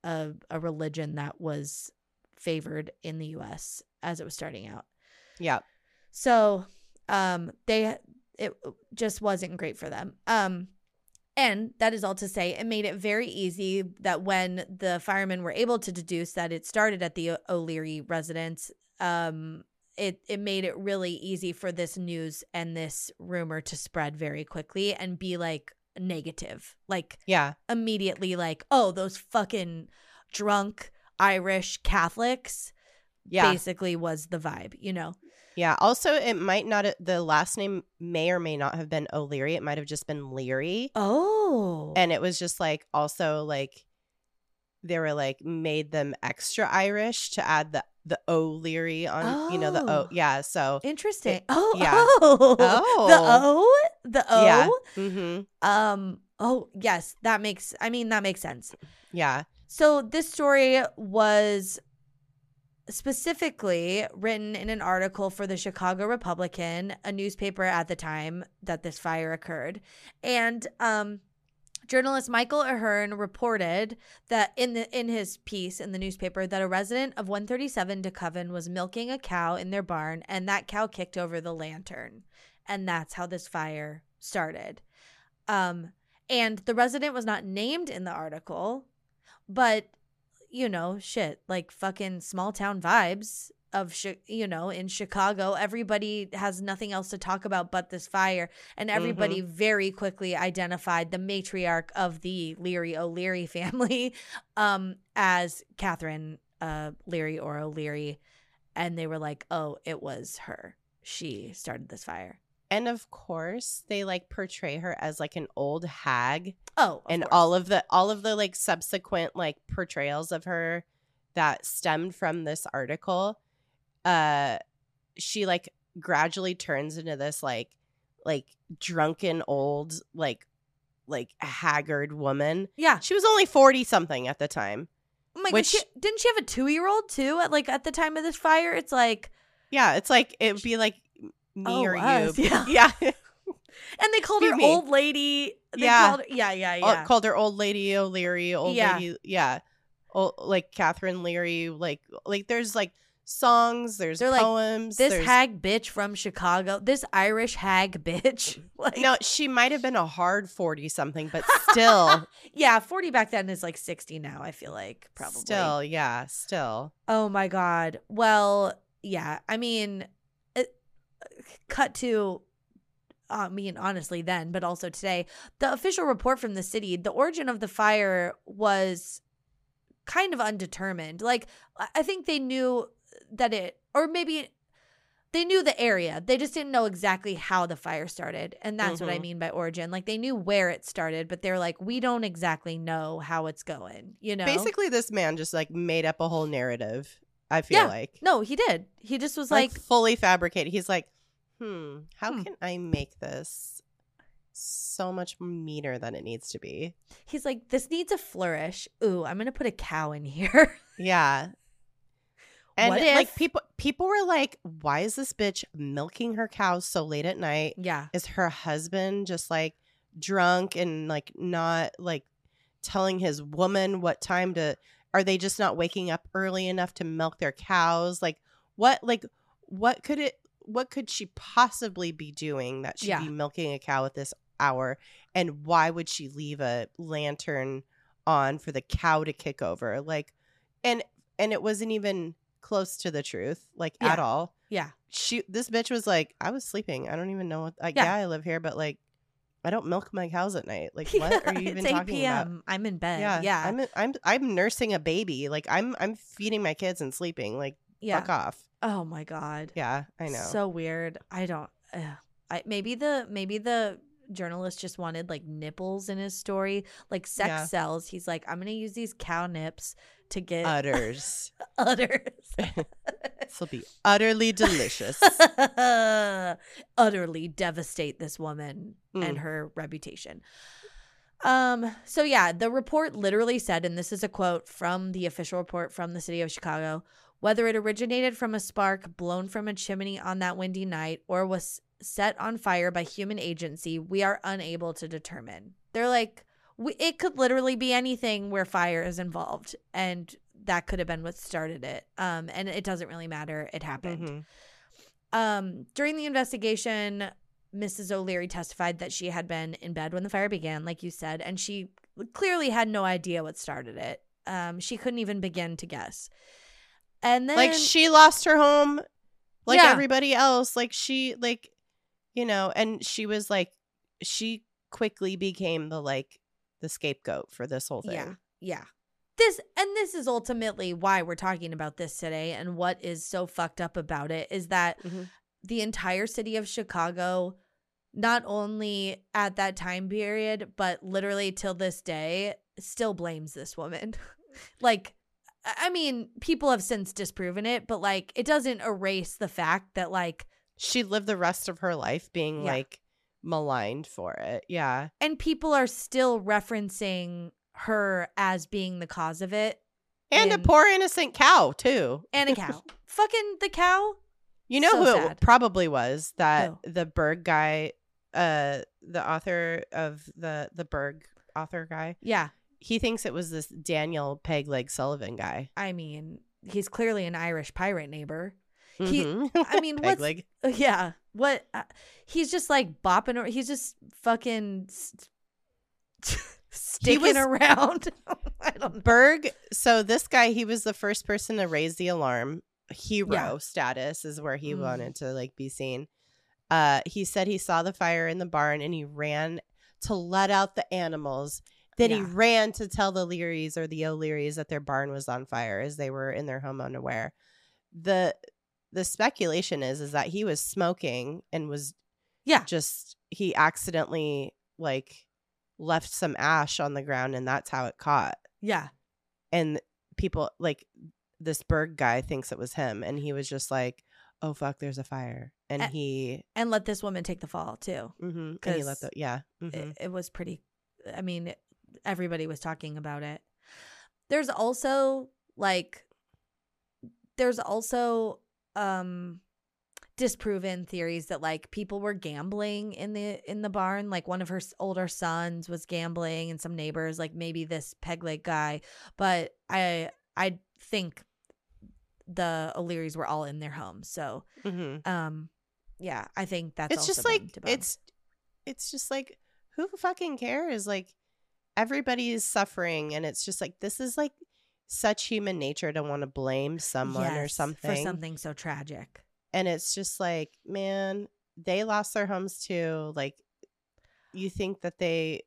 a a religion that was favored in the US as it was starting out. Yeah. So, um, they it just wasn't great for them. Um, and that is all to say, it made it very easy that when the firemen were able to deduce that it started at the O'Leary residence, um, it it made it really easy for this news and this rumor to spread very quickly and be like negative, like Yeah. immediately, like oh those fucking drunk Irish Catholics Yeah. basically was the vibe, you know? Yeah. Also, it might not, the last name may or may not have been O'Leary. It might have just been Leary. Oh. And it was just like, also like, they were like, made them extra Irish to add the, the O'Leary on, you know, the O. Oh. Yeah. So, Interesting. It- oh, yeah. oh. Oh. The O? The O? Yeah. mm-hmm. Um, oh, yes, that makes I mean that makes sense. Yeah. So this story was specifically written in an article for the Chicago Republican, a newspaper at the time that this fire occurred. And um journalist Michael Ahern reported that in the in his piece in the newspaper that a resident of 137 DeCoven was milking a cow in their barn and that cow kicked over the lantern. And that's how this fire started. Um and the resident was not named in the article, but you know, shit, like fucking small town vibes of you know, in Chicago, everybody has nothing else to talk about but this fire and everybody very quickly identified the matriarch of the Leary O'Leary family um as Catherine uh Leary or O'Leary and they were like, "Oh, it was her. She started this fire." And of course, they like portray her as like an old hag. Oh, and course. all of the all of the like subsequent like portrayals of her that stemmed from this article uh she like gradually turns into this like like drunken old like like haggard woman Yeah. she was only 40 something at the time Oh my Which- god, she, didn't she have a two year old too? At like at the time of this fire, it's like, yeah it's like it would be like me Oh, or us, you yeah. yeah and they called her me. old lady. They Yeah. called her, yeah, yeah, Oh, yeah. called her old lady O'Leary, old Yeah. lady, yeah, old, like Catherine Leary, like like there's like songs, there's They're like, poems. this there's, hag bitch from Chicago, this Irish hag bitch. Like, no, she might have been a hard forty something, but still, yeah, forty back then is like sixty now. I feel like probably. still, yeah, still, Oh my god. Well, yeah. I mean, it, cut to. Uh, I mean, honestly, then, but also today, the official report from the city, the origin of the fire was kind of undetermined. Like, I think they knew that it, or maybe they knew the area. They just didn't know exactly how the fire started. And that's what I Mhm. mean by origin. Like, they knew where it started, but they're like, we don't exactly know how it's going, you know? basically, this man just like made up a whole narrative. I feel Yeah. like No, he did. He just was like, like, fully fabricated. He's like, hmm, how Hmm. can I make this so much meaner than it needs to be? he's like, this needs a flourish. Ooh, I'm gonna put a cow in here. Yeah. And What like people people were like, why is this bitch milking her cows so late at night? yeah. Is her husband just like drunk and like not like telling his woman what time to are they just not waking up early enough to milk their cows? Like what like what could it what could she possibly be doing that she'd Yeah. be milking a cow at this hour? And why would she leave a lantern on for the cow to kick over? Like and and it wasn't even close to the truth, like at all. Yeah. She this bitch was like, I was sleeping. I don't even know what like Yeah. yeah, I live here, but like I don't milk my cows at night. Like what are you even it's 8 talking about? I'm in bed. Yeah, Yeah. I'm I'm I'm nursing a baby. Like I'm I'm feeding my kids and sleeping. Like yeah. fuck off. Oh my god. Yeah, I know. So weird. I don't. ugh. I maybe the maybe the journalist just wanted like nipples in his story, like sex Yeah. sells. He's like, I'm gonna use these cow nips to get Utters. udders. this will be utterly delicious. utterly devastate this woman and Mm. her reputation. Um, so yeah, the report literally said, and this is a quote from the official report from the city of Chicago whether it originated from a spark blown from a chimney on that windy night or was set on fire by human agency, we are unable to determine. They're like, we, it could literally be anything where fire is involved, and that could have been what started it. Um, and it doesn't really matter. It happened. Mhm. Um, during the investigation, Mrs. O'Leary testified that she had been in bed when the fire began, like you said, and she clearly had no idea what started it. Um, she couldn't even begin to guess. And then, like she lost her home like Yeah. everybody else like she like you know and she was like she quickly became the like the scapegoat for this whole thing yeah, yeah. This and this is ultimately why we're talking about this today, and what is so fucked up about it is that Mhm. the entire city of Chicago, not only at that time period, but literally till this day, still blames this woman. like, I I mean, people have since disproven it, but like, it doesn't erase the fact that like, she lived the rest of her life being Yeah. like maligned for it yeah and people are still referencing her as being the cause of it, and a poor innocent cow too and a cow. Fucking the cow. you know So who sad. it probably was that Who? the berg guy uh the author of the the berg author guy Yeah. he thinks it was this daniel pegleg sullivan guy I mean, he's clearly an Irish pirate neighbor. He- Mhm. I mean, what's Pegleg. yeah? What? Uh, he's just like bopping. ar- He's just fucking st- sticking was- around. I don't know. Berg, so this guy, he was the first person to raise the alarm. Hero Yeah. status is where he Mm. wanted to like be seen. Uh he said he saw the fire in the barn and he ran to let out the animals. Then he ran to tell the Learys or the O'Learys that their barn was on fire as they were in their home unaware. The the speculation is is that he was smoking and was Yeah. just he accidentally like left some ash on the ground and that's how it caught Yeah. and people like this Berg guy thinks it was him and he was just like oh fuck there's a fire and A- he And let this woman take the fall too. mhm, and he let the yeah mhm. It, it was pretty. I mean, everybody was talking about it. There's also like, there's also um disproven theories that like people were gambling in the in the barn. Like one of her older sons was gambling and some neighbors like maybe this peg leg guy. But i i think the o'learys were all in their homes so Mhm. um yeah i think that's it's just like it's it's just like who fucking cares? Like everybody is suffering and it's just like this is like such human nature to want to blame someone or something for something so tragic and it's just like man they lost their homes too like you think that they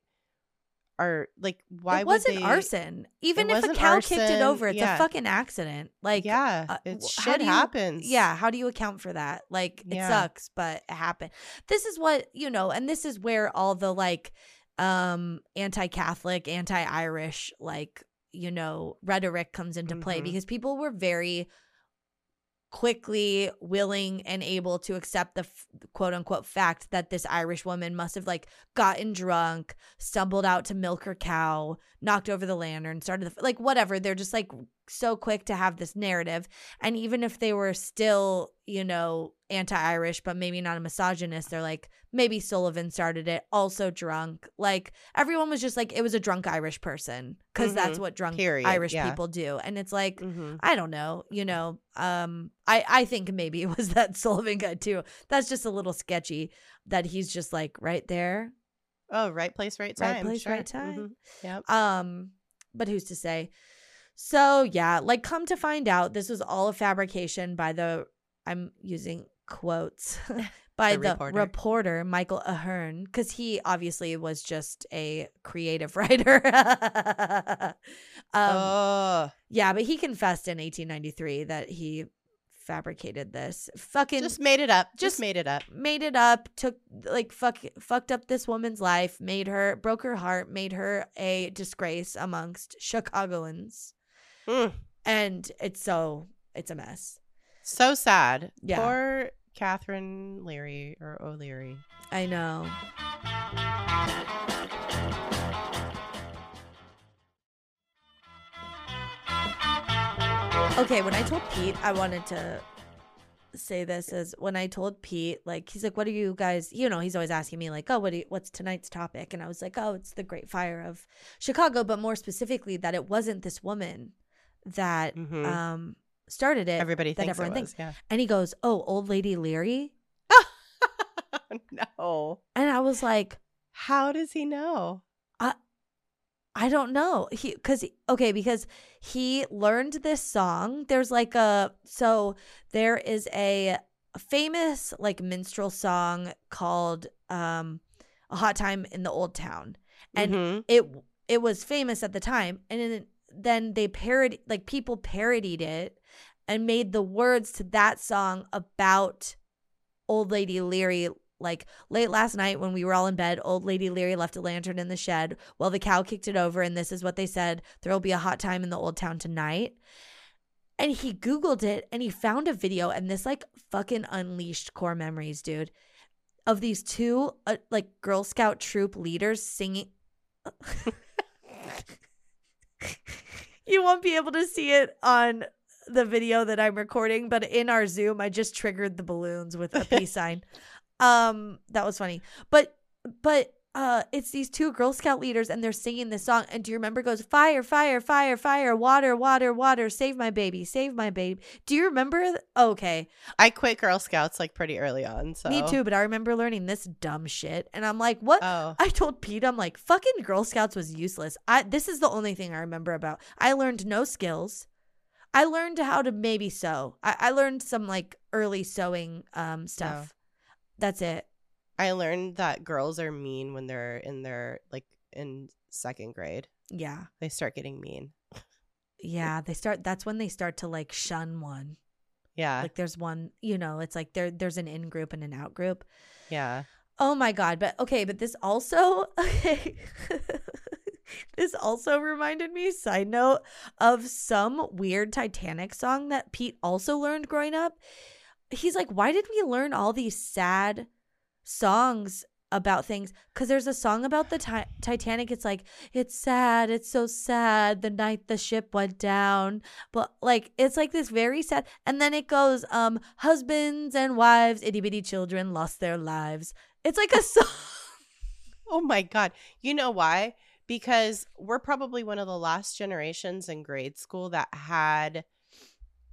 are like why it wasn't they arson. Even if a cow kicked it over, it's yeah. a fucking accident. Like, yeah uh, it's wh- shit you- happens yeah, how do you account for that? Like, it Yeah. sucks, but it happened. This is what you know, and this is where all the like, um, anti-Catholic, anti-Irish, like you know, rhetoric comes into play Mhm. because people were very quickly willing and able to accept the f- quote unquote fact that this Irish woman must have like gotten drunk, stumbled out to milk her cow, knocked over the lantern, started the, like whatever. They're just like so quick to have this narrative. And even if they were still, you know, anti Irish, but maybe not a misogynist, they're like, maybe Sullivan started it, also drunk. Like everyone was just like, it was a drunk Irish person because that's Mhm. what drunk Period, Irish yeah. people do. And it's like, hmm I don't know, you know. Um, I I think maybe it was that Sullivan guy too. That's just a little sketchy. That he's just like right there, oh right place right time right place, sure. right time. Mhm. Yep. Um, but who's to say? So yeah, like come to find out, this was all a fabrication by the. I'm using quotes by The the, reporter. reporter. Michael Ahern because he obviously was just a creative writer. um, oh yeah, but he confessed in 1893 that he fabricated this. Fucking just made it up just, just- made it up made it up, took like fuck fucked up this woman's life, made her broke her heart, made her a disgrace amongst Chicagoans. Mm. And it's so it's a mess. So sad. Yeah. Poor Catherine Leary or O'Leary. I know. Okay, when I told Pete I wanted to say this is when I told Pete, like, he's like, "What are you guys?" You know, he's always asking me, like, "Oh, what? You, what's tonight's topic?" And I was like, "Oh, it's the Great Fire of Chicago," but more specifically, that it wasn't this woman that Mhm. um started it. Everybody that thinks everyone was, thinks. And he goes, "Oh, old lady Leary," yeah. no. and I was like, How does he know? I I don't know. He cuz okay, because he learned this song. There's like a so there is a famous like minstrel song called um A Hot Time in the Old Town. And Mhm. it it was famous at the time and then then they parody like people parodied it and made the words to that song about old lady leary like late last night when we were all in bed old lady leary left a lantern in the shed well the cow kicked it over and this is what they said there'll be a hot time in the old town tonight. And he googled it and he found a video and this like fucking unleashed core memories dude of these two uh, like girl scout troop leaders singing you won't be able to see it on the video that I'm recording, but in our Zoom, I just triggered the balloons with a peace sign. Um, that was funny. But but uh it's these two Girl Scout leaders and they're singing this song. And do you remember it goes fire, fire, fire, fire, water, water, water, save my baby, save my baby. Do you remember th- okay. I quit Girl Scouts like pretty early on. So Me too, but I remember learning this dumb shit. And I'm like, what Oh, I told Pete, I'm like, fucking Girl Scouts was useless. I this is the only thing I remember about. I learned no skills. I learned how to maybe sew. I, I learned some like early sewing um stuff. That's it. I learned that girls are mean when they're in their like in second grade. Yeah. They start getting mean. Yeah. They start that's when they start to like shun one. Yeah, Like there's one, you know, it's like there there's an in group and an out group. yeah. Oh my god, but okay, but this also okay. this also reminded me, side note, of some weird Titanic song that Pete also learned growing up. He's like, why did we learn all these sad songs about things? Because there's a song about the ti- Titanic. It's like, it's sad, it's so sad, the night the ship went down. But like, it's like this very sad. And then it goes, um, husbands and wives, itty bitty children lost their lives. It's like a song. Oh my god. You know why? Because we're probably one of the last generations in grade school that had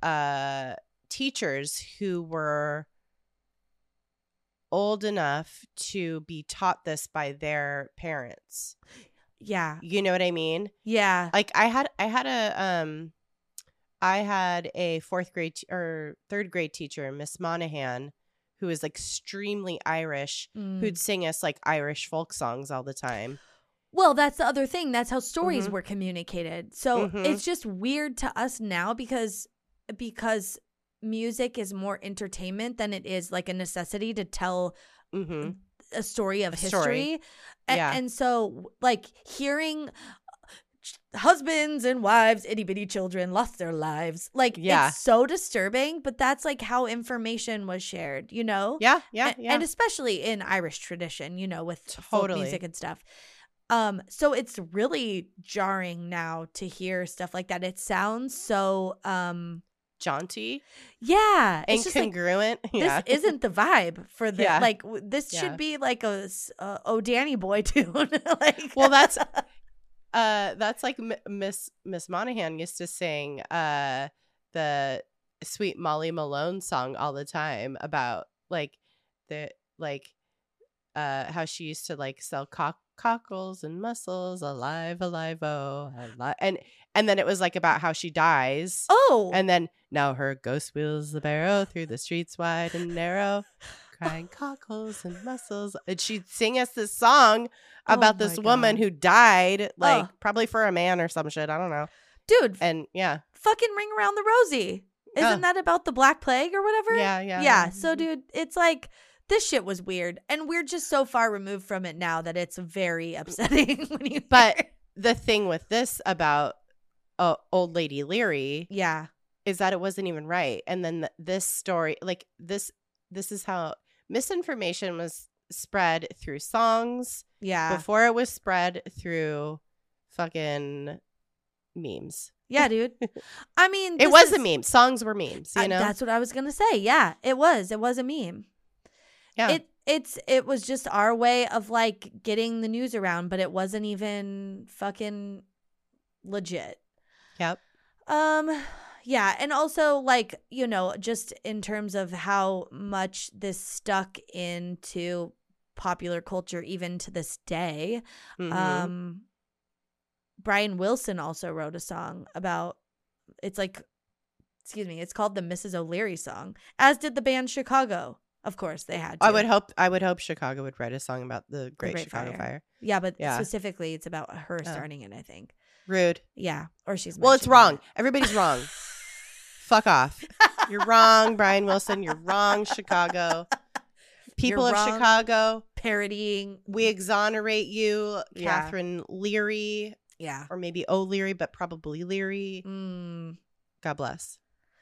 uh teachers who were old enough to be taught this by their parents. Yeah. You know what I mean? Yeah. Like I had I had a um I had a 4th grade t- or 3rd grade teacher, Miss Monahan, who was extremely Irish, Mm. who'd sing us like Irish folk songs all the time. Well, that's the other thing. That's how stories Mhm. were communicated. So Mhm. it's just weird to us now because because music is more entertainment than it is like a necessity to tell hmm a story of A history. story. A- Yeah. And so like hearing husbands and wives, itty bitty children lost their lives. Like Yeah. it's so disturbing, but that's like how information was shared, you know? Yeah, yeah, yeah. and especially in Irish tradition, you know, with folk music and stuff. Um, so it's really jarring now to hear stuff like that. It sounds so um Jaunty, yeah, it's just like yeah. this isn't the vibe for the Yeah. like this Yeah. should be like a, oh Danny boy tune like Well, that's- uh that's like M- Miss Miss Monahan used to sing uh the sweet Molly Malone song all the time about like the like uh how she used to like sell cock cockles and mussels alive alive oh alive. and and then it was like about how she dies oh and then now her ghost wheels the barrow through the streets wide and narrow crying cockles and mussels and she'd sing us this song Oh about my this woman God. who died like Ugh. probably for a man or some shit i don't know dude and yeah fucking ring around the rosy isn't Oh. that about the black plague or whatever yeah yeah yeah so mm-hmm. dude it's like this shit was weird and we're just so far removed from it now that it's very upsetting when you But- hear- the thing with this about uh, old lady leary yeah is that it wasn't even right and then th- this story like this this is how misinformation was spread through songs yeah before it was spread through fucking memes Yeah, dude. I mean, It was a meme. Songs were memes, you I- know? that's what I was gonna say. Yeah, it was. It was a meme. Yeah. It it's it was just our way of like getting the news around, but it wasn't even fucking legit. yep. Um yeah, and also like, you know, just in terms of how much this stuck into popular culture even to this day. Mhm. Um Brian Wilson also wrote a song about it's like excuse me, it's called the Mrs. O'Leary song, as did the band Chicago. Of course, they had to. I would hope I would hope Chicago would write a song about the Great, Great Chicago Fire. Fire. Yeah, but Yeah. specifically it's about her Oh. starting it, I think. Rude. Yeah, or she's Well, it's wrong. it. Everybody's wrong. Fuck off. You're wrong, Brian Wilson. You're wrong, Chicago. People You're of. Chicago, Parodying. we exonerate you, Yeah. Catherine Leary, Yeah. or maybe O'Leary, but probably Leary. Mm, God bless.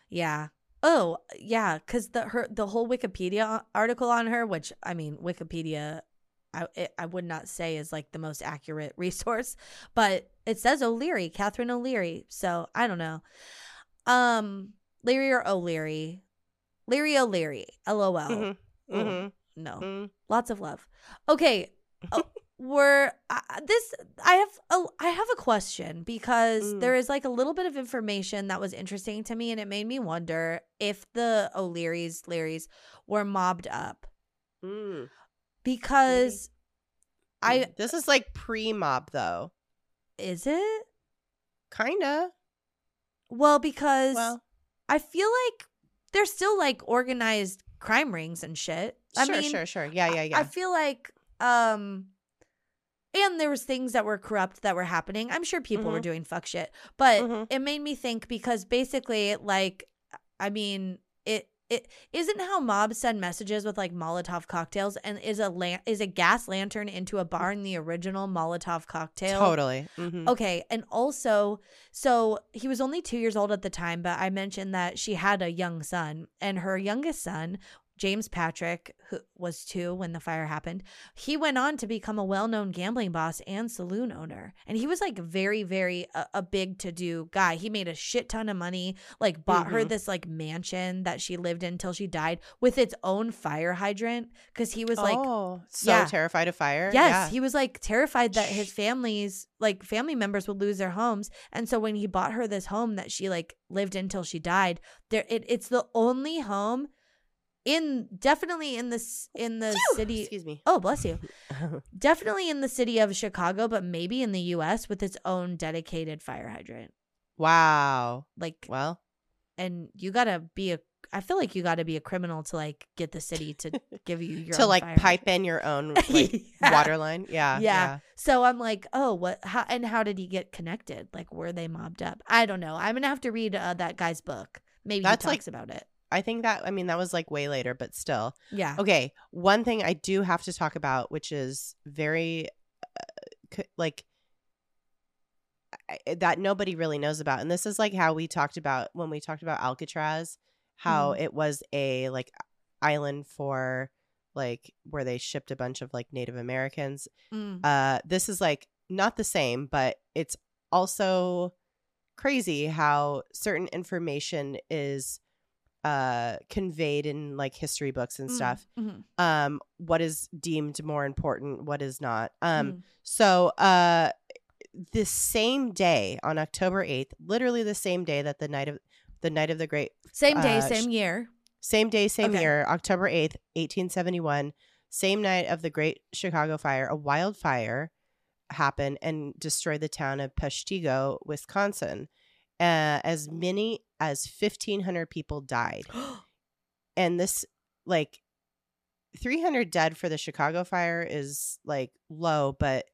yeah. Oh, yeah, cuz the her the whole Wikipedia article on her, which I mean, Wikipedia I it, I would not say is like the most accurate resource, but it says O'Leary, Catherine O'Leary. So, I don't know. Um Leary or O'Leary? Leary O'Leary. LOL. Mhm. Oh, Mhm. No. Mhm. lots of love okay uh, we're uh, this i have a, i have a question because Mm. there is like a little bit of information that was interesting to me and it made me wonder if the o'learys learys were mobbed up Mm. because i This is like pre-mob though. is it Kinda. well because Well, i feel like they're still like organized crime rings and shit i sure, mean sure, sure. Yeah, yeah, yeah I feel like um and there was things that were corrupt that were happening. I'm sure people were Mhm. doing fuck shit, but Mhm. it made me think because basically like I mean, it it isn't how mobs send messages with like Molotov cocktails and is a lan- is a gas lantern into a bar in the original Molotov cocktail. Totally. Mhm. Okay, and also, so he was only two years old at the time, but I mentioned that she had a young son, and her youngest son, James Patrick, who was two when the fire happened, he went on to become a well known gambling boss and saloon owner. And he was like very, very a, a big to do guy. He made a shit ton of money, like bought her Mhm. this like mansion that she lived in till she died with its own fire hydrant because he was like, oh, so yeah. terrified of fire. Yes, Yeah. he was like terrified that his family's like family members would lose their homes, and so when he bought her this home that she like lived in till she died, there it, it's the only home in definitely in this in the city. Excuse me. Oh, bless you. Definitely in the city of Chicago, but maybe in the U.S. with its own dedicated fire hydrant. wow. Like, Well, and you gotta be a. I feel like you gotta be a criminal to like get the city to give you your to like pipe in your own like Yeah. water line. Yeah. Yeah. So I'm like, oh, what? How and how did he get connected? Like, were they mobbed up? I don't know. I'm gonna have to read uh, that guy's book. Maybe That's he like- talks about it. I think that I mean that was like way later, but still. Yeah. Okay, one thing I do have to talk about, which is very uh, c- like I- that nobody really knows about, and this is like how we talked about when we talked about Alcatraz, how Mhm. it was a like island for like where they shipped a bunch of like Native Americans. Mm. Uh, this is like not the same, but it's also crazy how certain information is uh conveyed in like history books and Mm. stuff Mhm. um what is deemed more important what is not um Mhm. so uh the same day on october 8th literally the same day that the night of the night of the great Same day, uh, same year. same day same Okay. year october 8th 1871 same night of the great chicago fire a wildfire happened and destroyed the town of peshtigo wisconsin uh, as many as 1500 people died and this like 300 dead for the chicago fire is like low but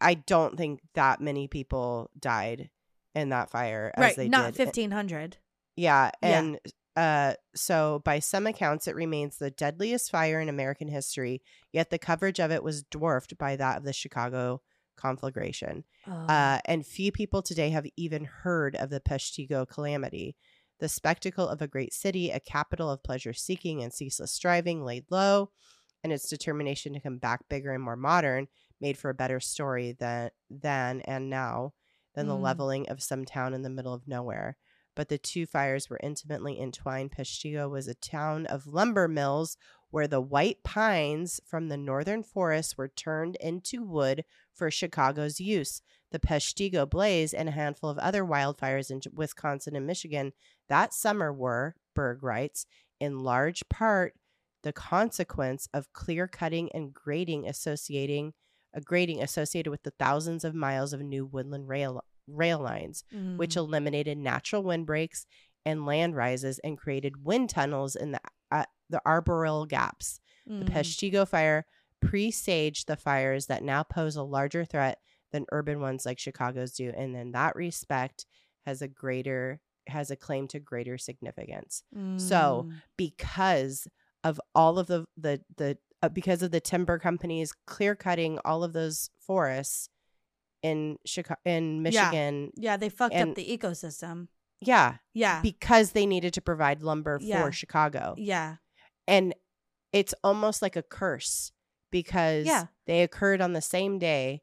i don't think that many people died in that fire as right. they Not did fifteen hundred. yeah, Yeah. and uh so by some accounts it remains the deadliest fire in American history, yet the coverage of it was dwarfed by that of the Chicago conflagration. Oh. Uh and few people today have even heard of the Peshtigo calamity. The spectacle of a great city, a capital of pleasure seeking and ceaseless striving laid low, and its determination to come back bigger and more modern made for a better story than then and now than the Mm. leveling of some town in the middle of nowhere. But the two fires were intimately entwined. Peshtigo was a town of lumber mills where the white pines from the northern forests were turned into wood for Chicago's use. The Peshtigo blaze and a handful of other wildfires in Wisconsin and Michigan that summer were, Berg writes, in large part the consequence of clear cutting and grading associating a grading associated with the thousands of miles of new woodland rail rail lines, which Mm. eliminated natural windbreaks and land rises and created wind tunnels in the uh, the arboreal gaps. The Mm. Peshtigo fire presaged the fires that now pose a larger threat than urban ones like Chicago's do, and in that respect has a greater has a claim to greater significance so- Mm. because of all of the the the uh, because of the timber companies clear cutting all of those forests in Chicago in Yeah. Michigan. yeah, they fucked and- up the ecosystem. Yeah, Yeah, because they needed to provide lumber Yeah. for Chicago. yeah, And it's almost like a curse because Yeah. they occurred on the same day,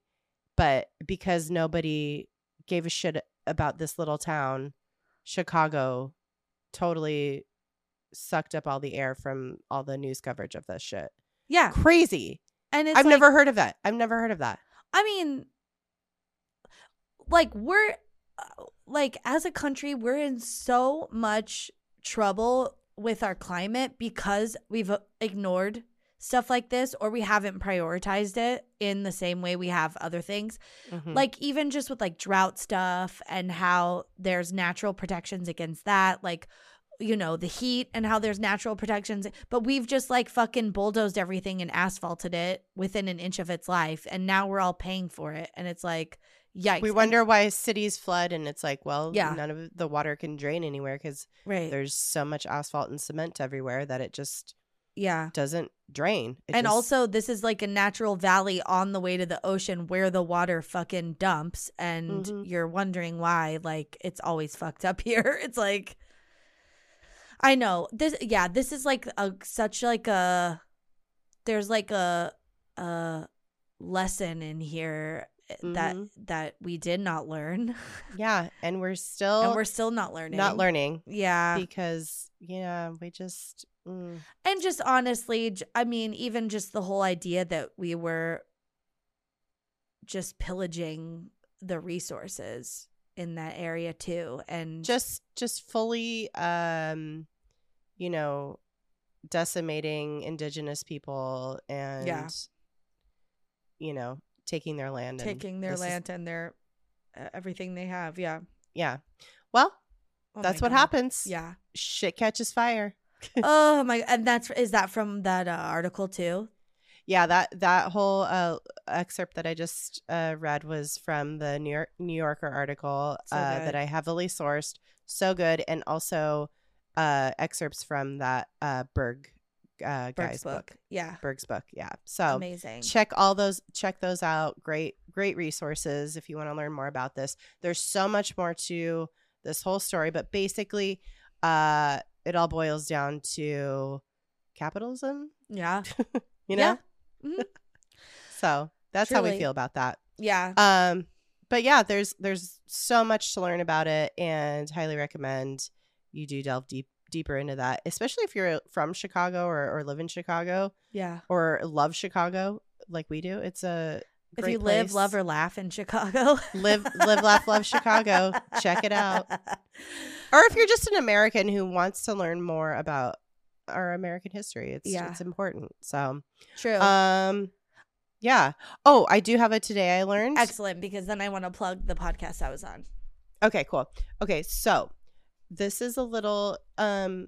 but because nobody gave a shit about this little town, Chicago totally sucked up all the air from all the news coverage of this shit. yeah. Crazy. And it's I've like- never heard of that. I've never heard of that. I mean, like we're uh, like as a country, we're in so much trouble with our climate because we've uh, ignored stuff like this or we haven't prioritized it in the same way we have other things. Mhm. Like even just with like drought stuff and how there's natural protections against that, like you know, the heat and how there's natural protections, but we've just like fucking bulldozed everything and asphalted it within an inch of its life and now we're all paying for it and it's like yikes. we wonder why cities flood, and it's like, well, Yeah. none of the water can drain anywhere because right. there's so much asphalt and cement everywhere that it just Yeah. doesn't drain. It and just- also this is like a natural valley on the way to the ocean where the water fucking dumps and Mhm. you're wondering why like it's always fucked up here it's like i know this yeah this is like a such like a there's like a a lesson in here eh, that that we did not learn. Yeah, and we're still and we're still not learning. not learning. Yeah. Because yeah, we just mm, And just honestly, I mean, even just the whole idea that we were just pillaging the resources in that area too. And just just fully um you know decimating indigenous people and yeah. you know taking their land and taking their this is- land and their uh, everything they have. Yeah. yeah well Oh that's what God. happens Yeah. shit catches fire oh my and that's is that from that uh, article too? yeah that that whole uh excerpt that i just uh read was from the new york new yorker article So uh that i heavily sourced so good and also uh excerpts from that uh berg uh Berg's guy's book. book. Yeah. berg's book yeah so Amazing. check all those check those out great great resources if you want to learn more about this there's so much more to this whole story but basically uh it all boils down to capitalism yeah. you know Yeah. Mhm. so that's how we feel about that Yeah. um but yeah there's there's so much to learn about it and highly recommend you do delve deep deeper into that especially if you're from chicago or, or live in chicago Yeah. or love chicago like we do it's a If you live, love, or laugh in Chicago, Live- live, laugh, love Chicago. Check it out. or if you're just an american who wants to learn more about our american history it's Yeah. it's important so True. um yeah oh i do have a today i learned Excellent, because then I want to plug the podcast I was on. Okay, cool. Okay, so this is a little um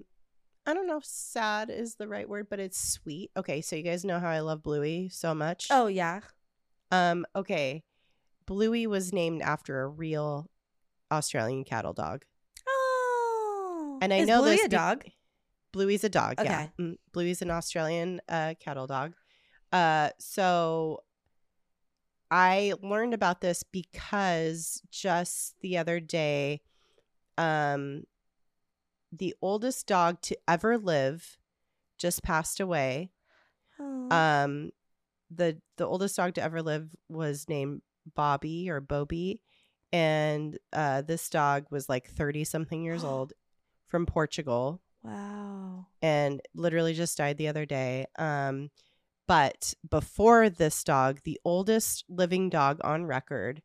I don't know if sad is the right word, but it's sweet. Okay, so you guys know how I love Bluey so much. Oh yeah. Um okay. Bluey was named after a real Australian cattle dog. Oh. And I Is know Bluey this a dog. Bluey's a dog, yeah. Okay. Mm, Bluey's an Australian uh cattle dog. Uh so I learned about this because just the other day um the oldest dog to ever live just passed away. Oh. Um the the oldest dog to ever live was named Bobby or Bobby and uh, this dog was like 30 something years old from Portugal Wow. and literally just died the other day. Um, but before this dog, the oldest living dog on record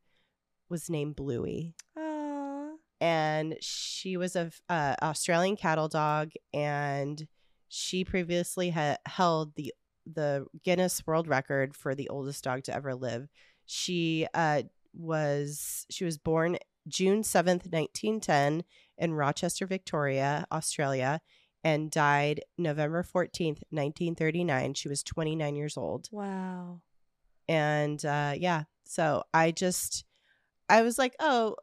was named Bluey. And she was a uh, Australian cattle dog, and she previously had held the the Guinness World Record for the oldest dog to ever live. She uh, was she was born June seventh, nineteen ten, in Rochester, Victoria, Australia, and died November fourteenth, nineteen thirty nine. She was twenty nine years old Wow. and uh yeah so i just i was like oh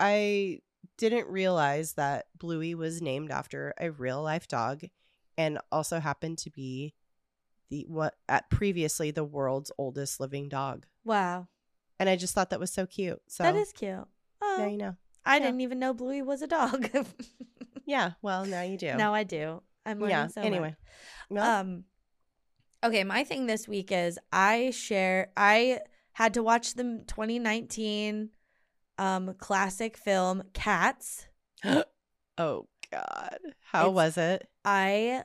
i didn't realize that bluey was named after a real life dog and also happened to be the what at previously the world's oldest living dog Wow. and i just thought that was so cute so that is cute. Oh, now you know I yeah. didn't even know Bluey was a dog. yeah well now you do now I do. I'm learning yeah so anyway much. Um Okay, my thing this week is I share I had to watch the 2019 um classic film Cats. oh god how it's- was it I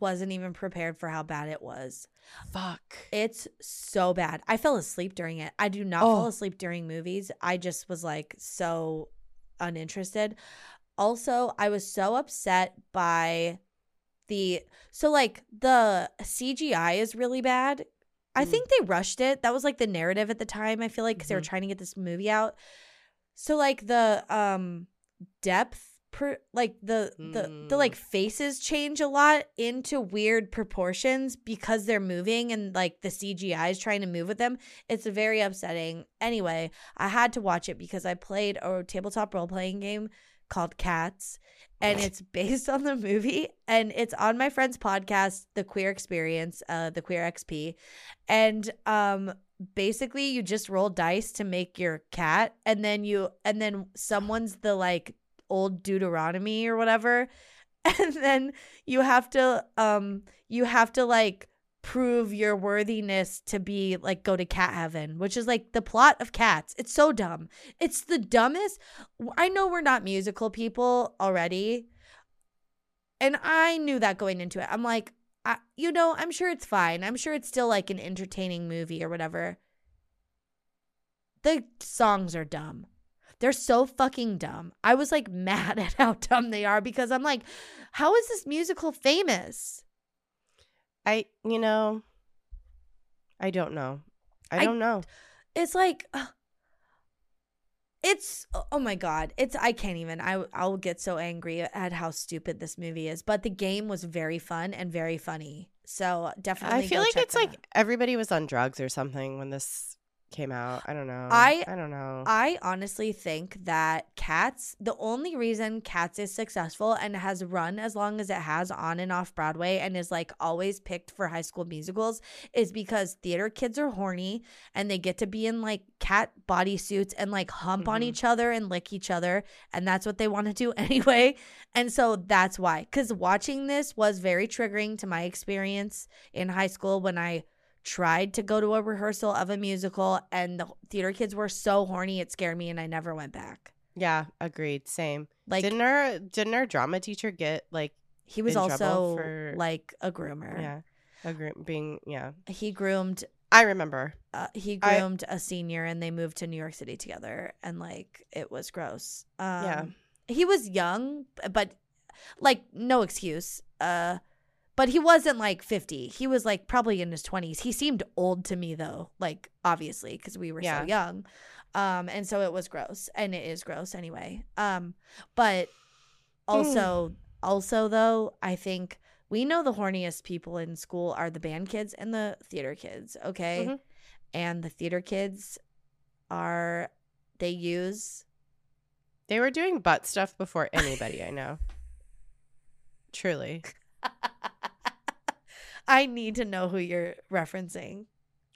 wasn't even prepared for how bad it was. fuck It's so bad. I fell asleep during it. I do not fall Oh. asleep during movies. I just was like so uninterested. Also, I was so upset by the so like the CGI is really bad. I Mm. think they rushed it. That was like the narrative at the time. I feel like because they were Mhm. trying to get this movie out. So like the um depth per like the the the Mm. like faces change a lot into weird proportions because they're moving and like the CGI is trying to move with them. It's very upsetting. Anyway, I had to watch it because I played a tabletop role playing game called Cats and it's based on the movie and it's on my friend's podcast The Queer Experience, uh The Queer XP. And um basically you just roll dice to make your cat and then you and then someone's the like old Deuteronomy or whatever. And then you have to um you have to like prove your worthiness to be like go to cat heaven, which is like the plot of cats. It's so dumb. It's the dumbest. I know we're not musical people already. And I knew that going into it. I'm like, I, you know, I'm sure it's fine. I'm sure it's still like an entertaining movie or whatever. The songs are dumb. They're so fucking dumb. I was like mad at how dumb they are because I'm like, how is this musical famous? I you know i don't know i I- don't know It's like, ugh. it's oh, oh my god, it's I can't even. I I'll get so angry at how stupid this movie is. But the game was very fun and very funny. So definitely, I feel like it's like out. everybody was on drugs or something when this came out. I don't know. I- I don't know. I honestly think that Cats, the only reason Cats is successful and has run as long as it has on and off Broadway and is like always picked for high school musicals is because theater kids are horny and they get to be in like cat bodysuits and like hump on Mhm. each other and lick each other. And that's what they want to do anyway. And so that's why. Because watching this was very triggering to my experience in high school when I tried to go to a rehearsal of a musical and the theater kids were so horny it scared me and I never went back. yeah, agreed. Same. Like didn't our didn't our drama teacher get like he was also for- like a groomer. yeah, A groom being yeah. He groomed I remember. uh, he groomed a senior and they moved to New York City together and like it was gross. Um Yeah. He was young but like no excuse. Uh but he wasn't like 50. He was like probably in his 20s. He seemed old to me though, like obviously because we were Yeah. so young. Um and so it was gross and it is gross anyway. Um but also also though, I think we know the horniest people in school are the band kids and the theater kids, okay? Mhm. And the theater kids are they use They were doing butt stuff before anybody I know. Truly. I need to know who you're referencing.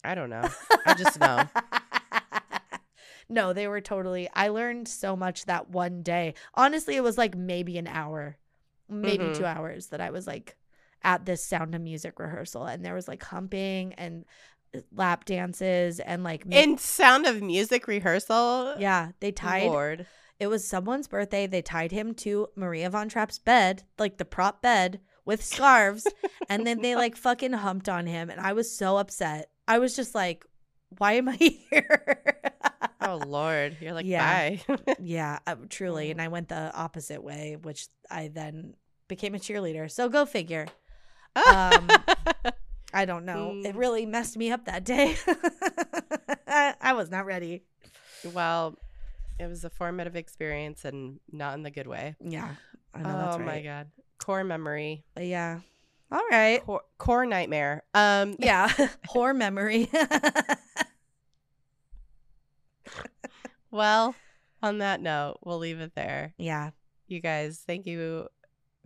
I don't know. I just know. no, they were totally. I learned so much that one day. Honestly, it was like maybe an hour, maybe Mhm. two hours that I was like at this sound of music rehearsal, and there was like humping and lap dances and like In Sound of Music rehearsal. yeah, they tied Lord. it was someone's birthday. They tied him to Maria Von Trapp's bed, like the prop bed with scarves, and then they like fucking humped on him and I was so upset. I was just like, why am I here? Oh Lord. You're like, Yeah. bye. yeah, uh, truly. And I went the opposite way, which I then became a cheerleader. So go figure. Um, I don't know. It Mm. really messed me up that day. I, was not ready. well, it was a formative experience and not in the good way. Yeah. I know oh that's my god. Core memory. But yeah. All right. Core, core nightmare. Um Yeah. Whore memory. well, on that note, we'll leave it there. yeah. You guys, thank you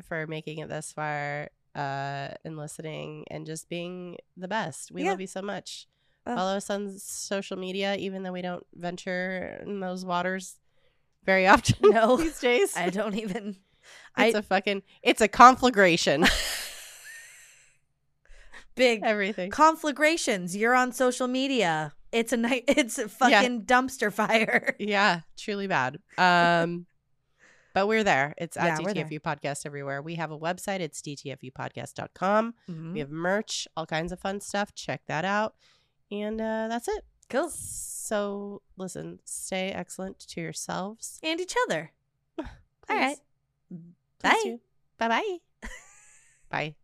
for making it this far uh and listening and just being the best. We Yeah. love you so much. Oh. Follow us on social media even though we don't venture in those waters very often No. these days. I don't even. It's I a fucking it's a conflagration. big Everything. conflagrations. You're on social media. It's a night. It's a fucking dumpster fire. Yeah, truly bad. Um, but we're there. It's at Yeah, we're. DTFU Podcast everywhere. We have a website. It's dtfupodcast.com. Mhm. We have merch, all kinds of fun stuff. Check that out. And uh, that's it. Cool. So, listen, stay excellent to yourselves. And each other. All right. Please Bye. Bye-bye. Bye.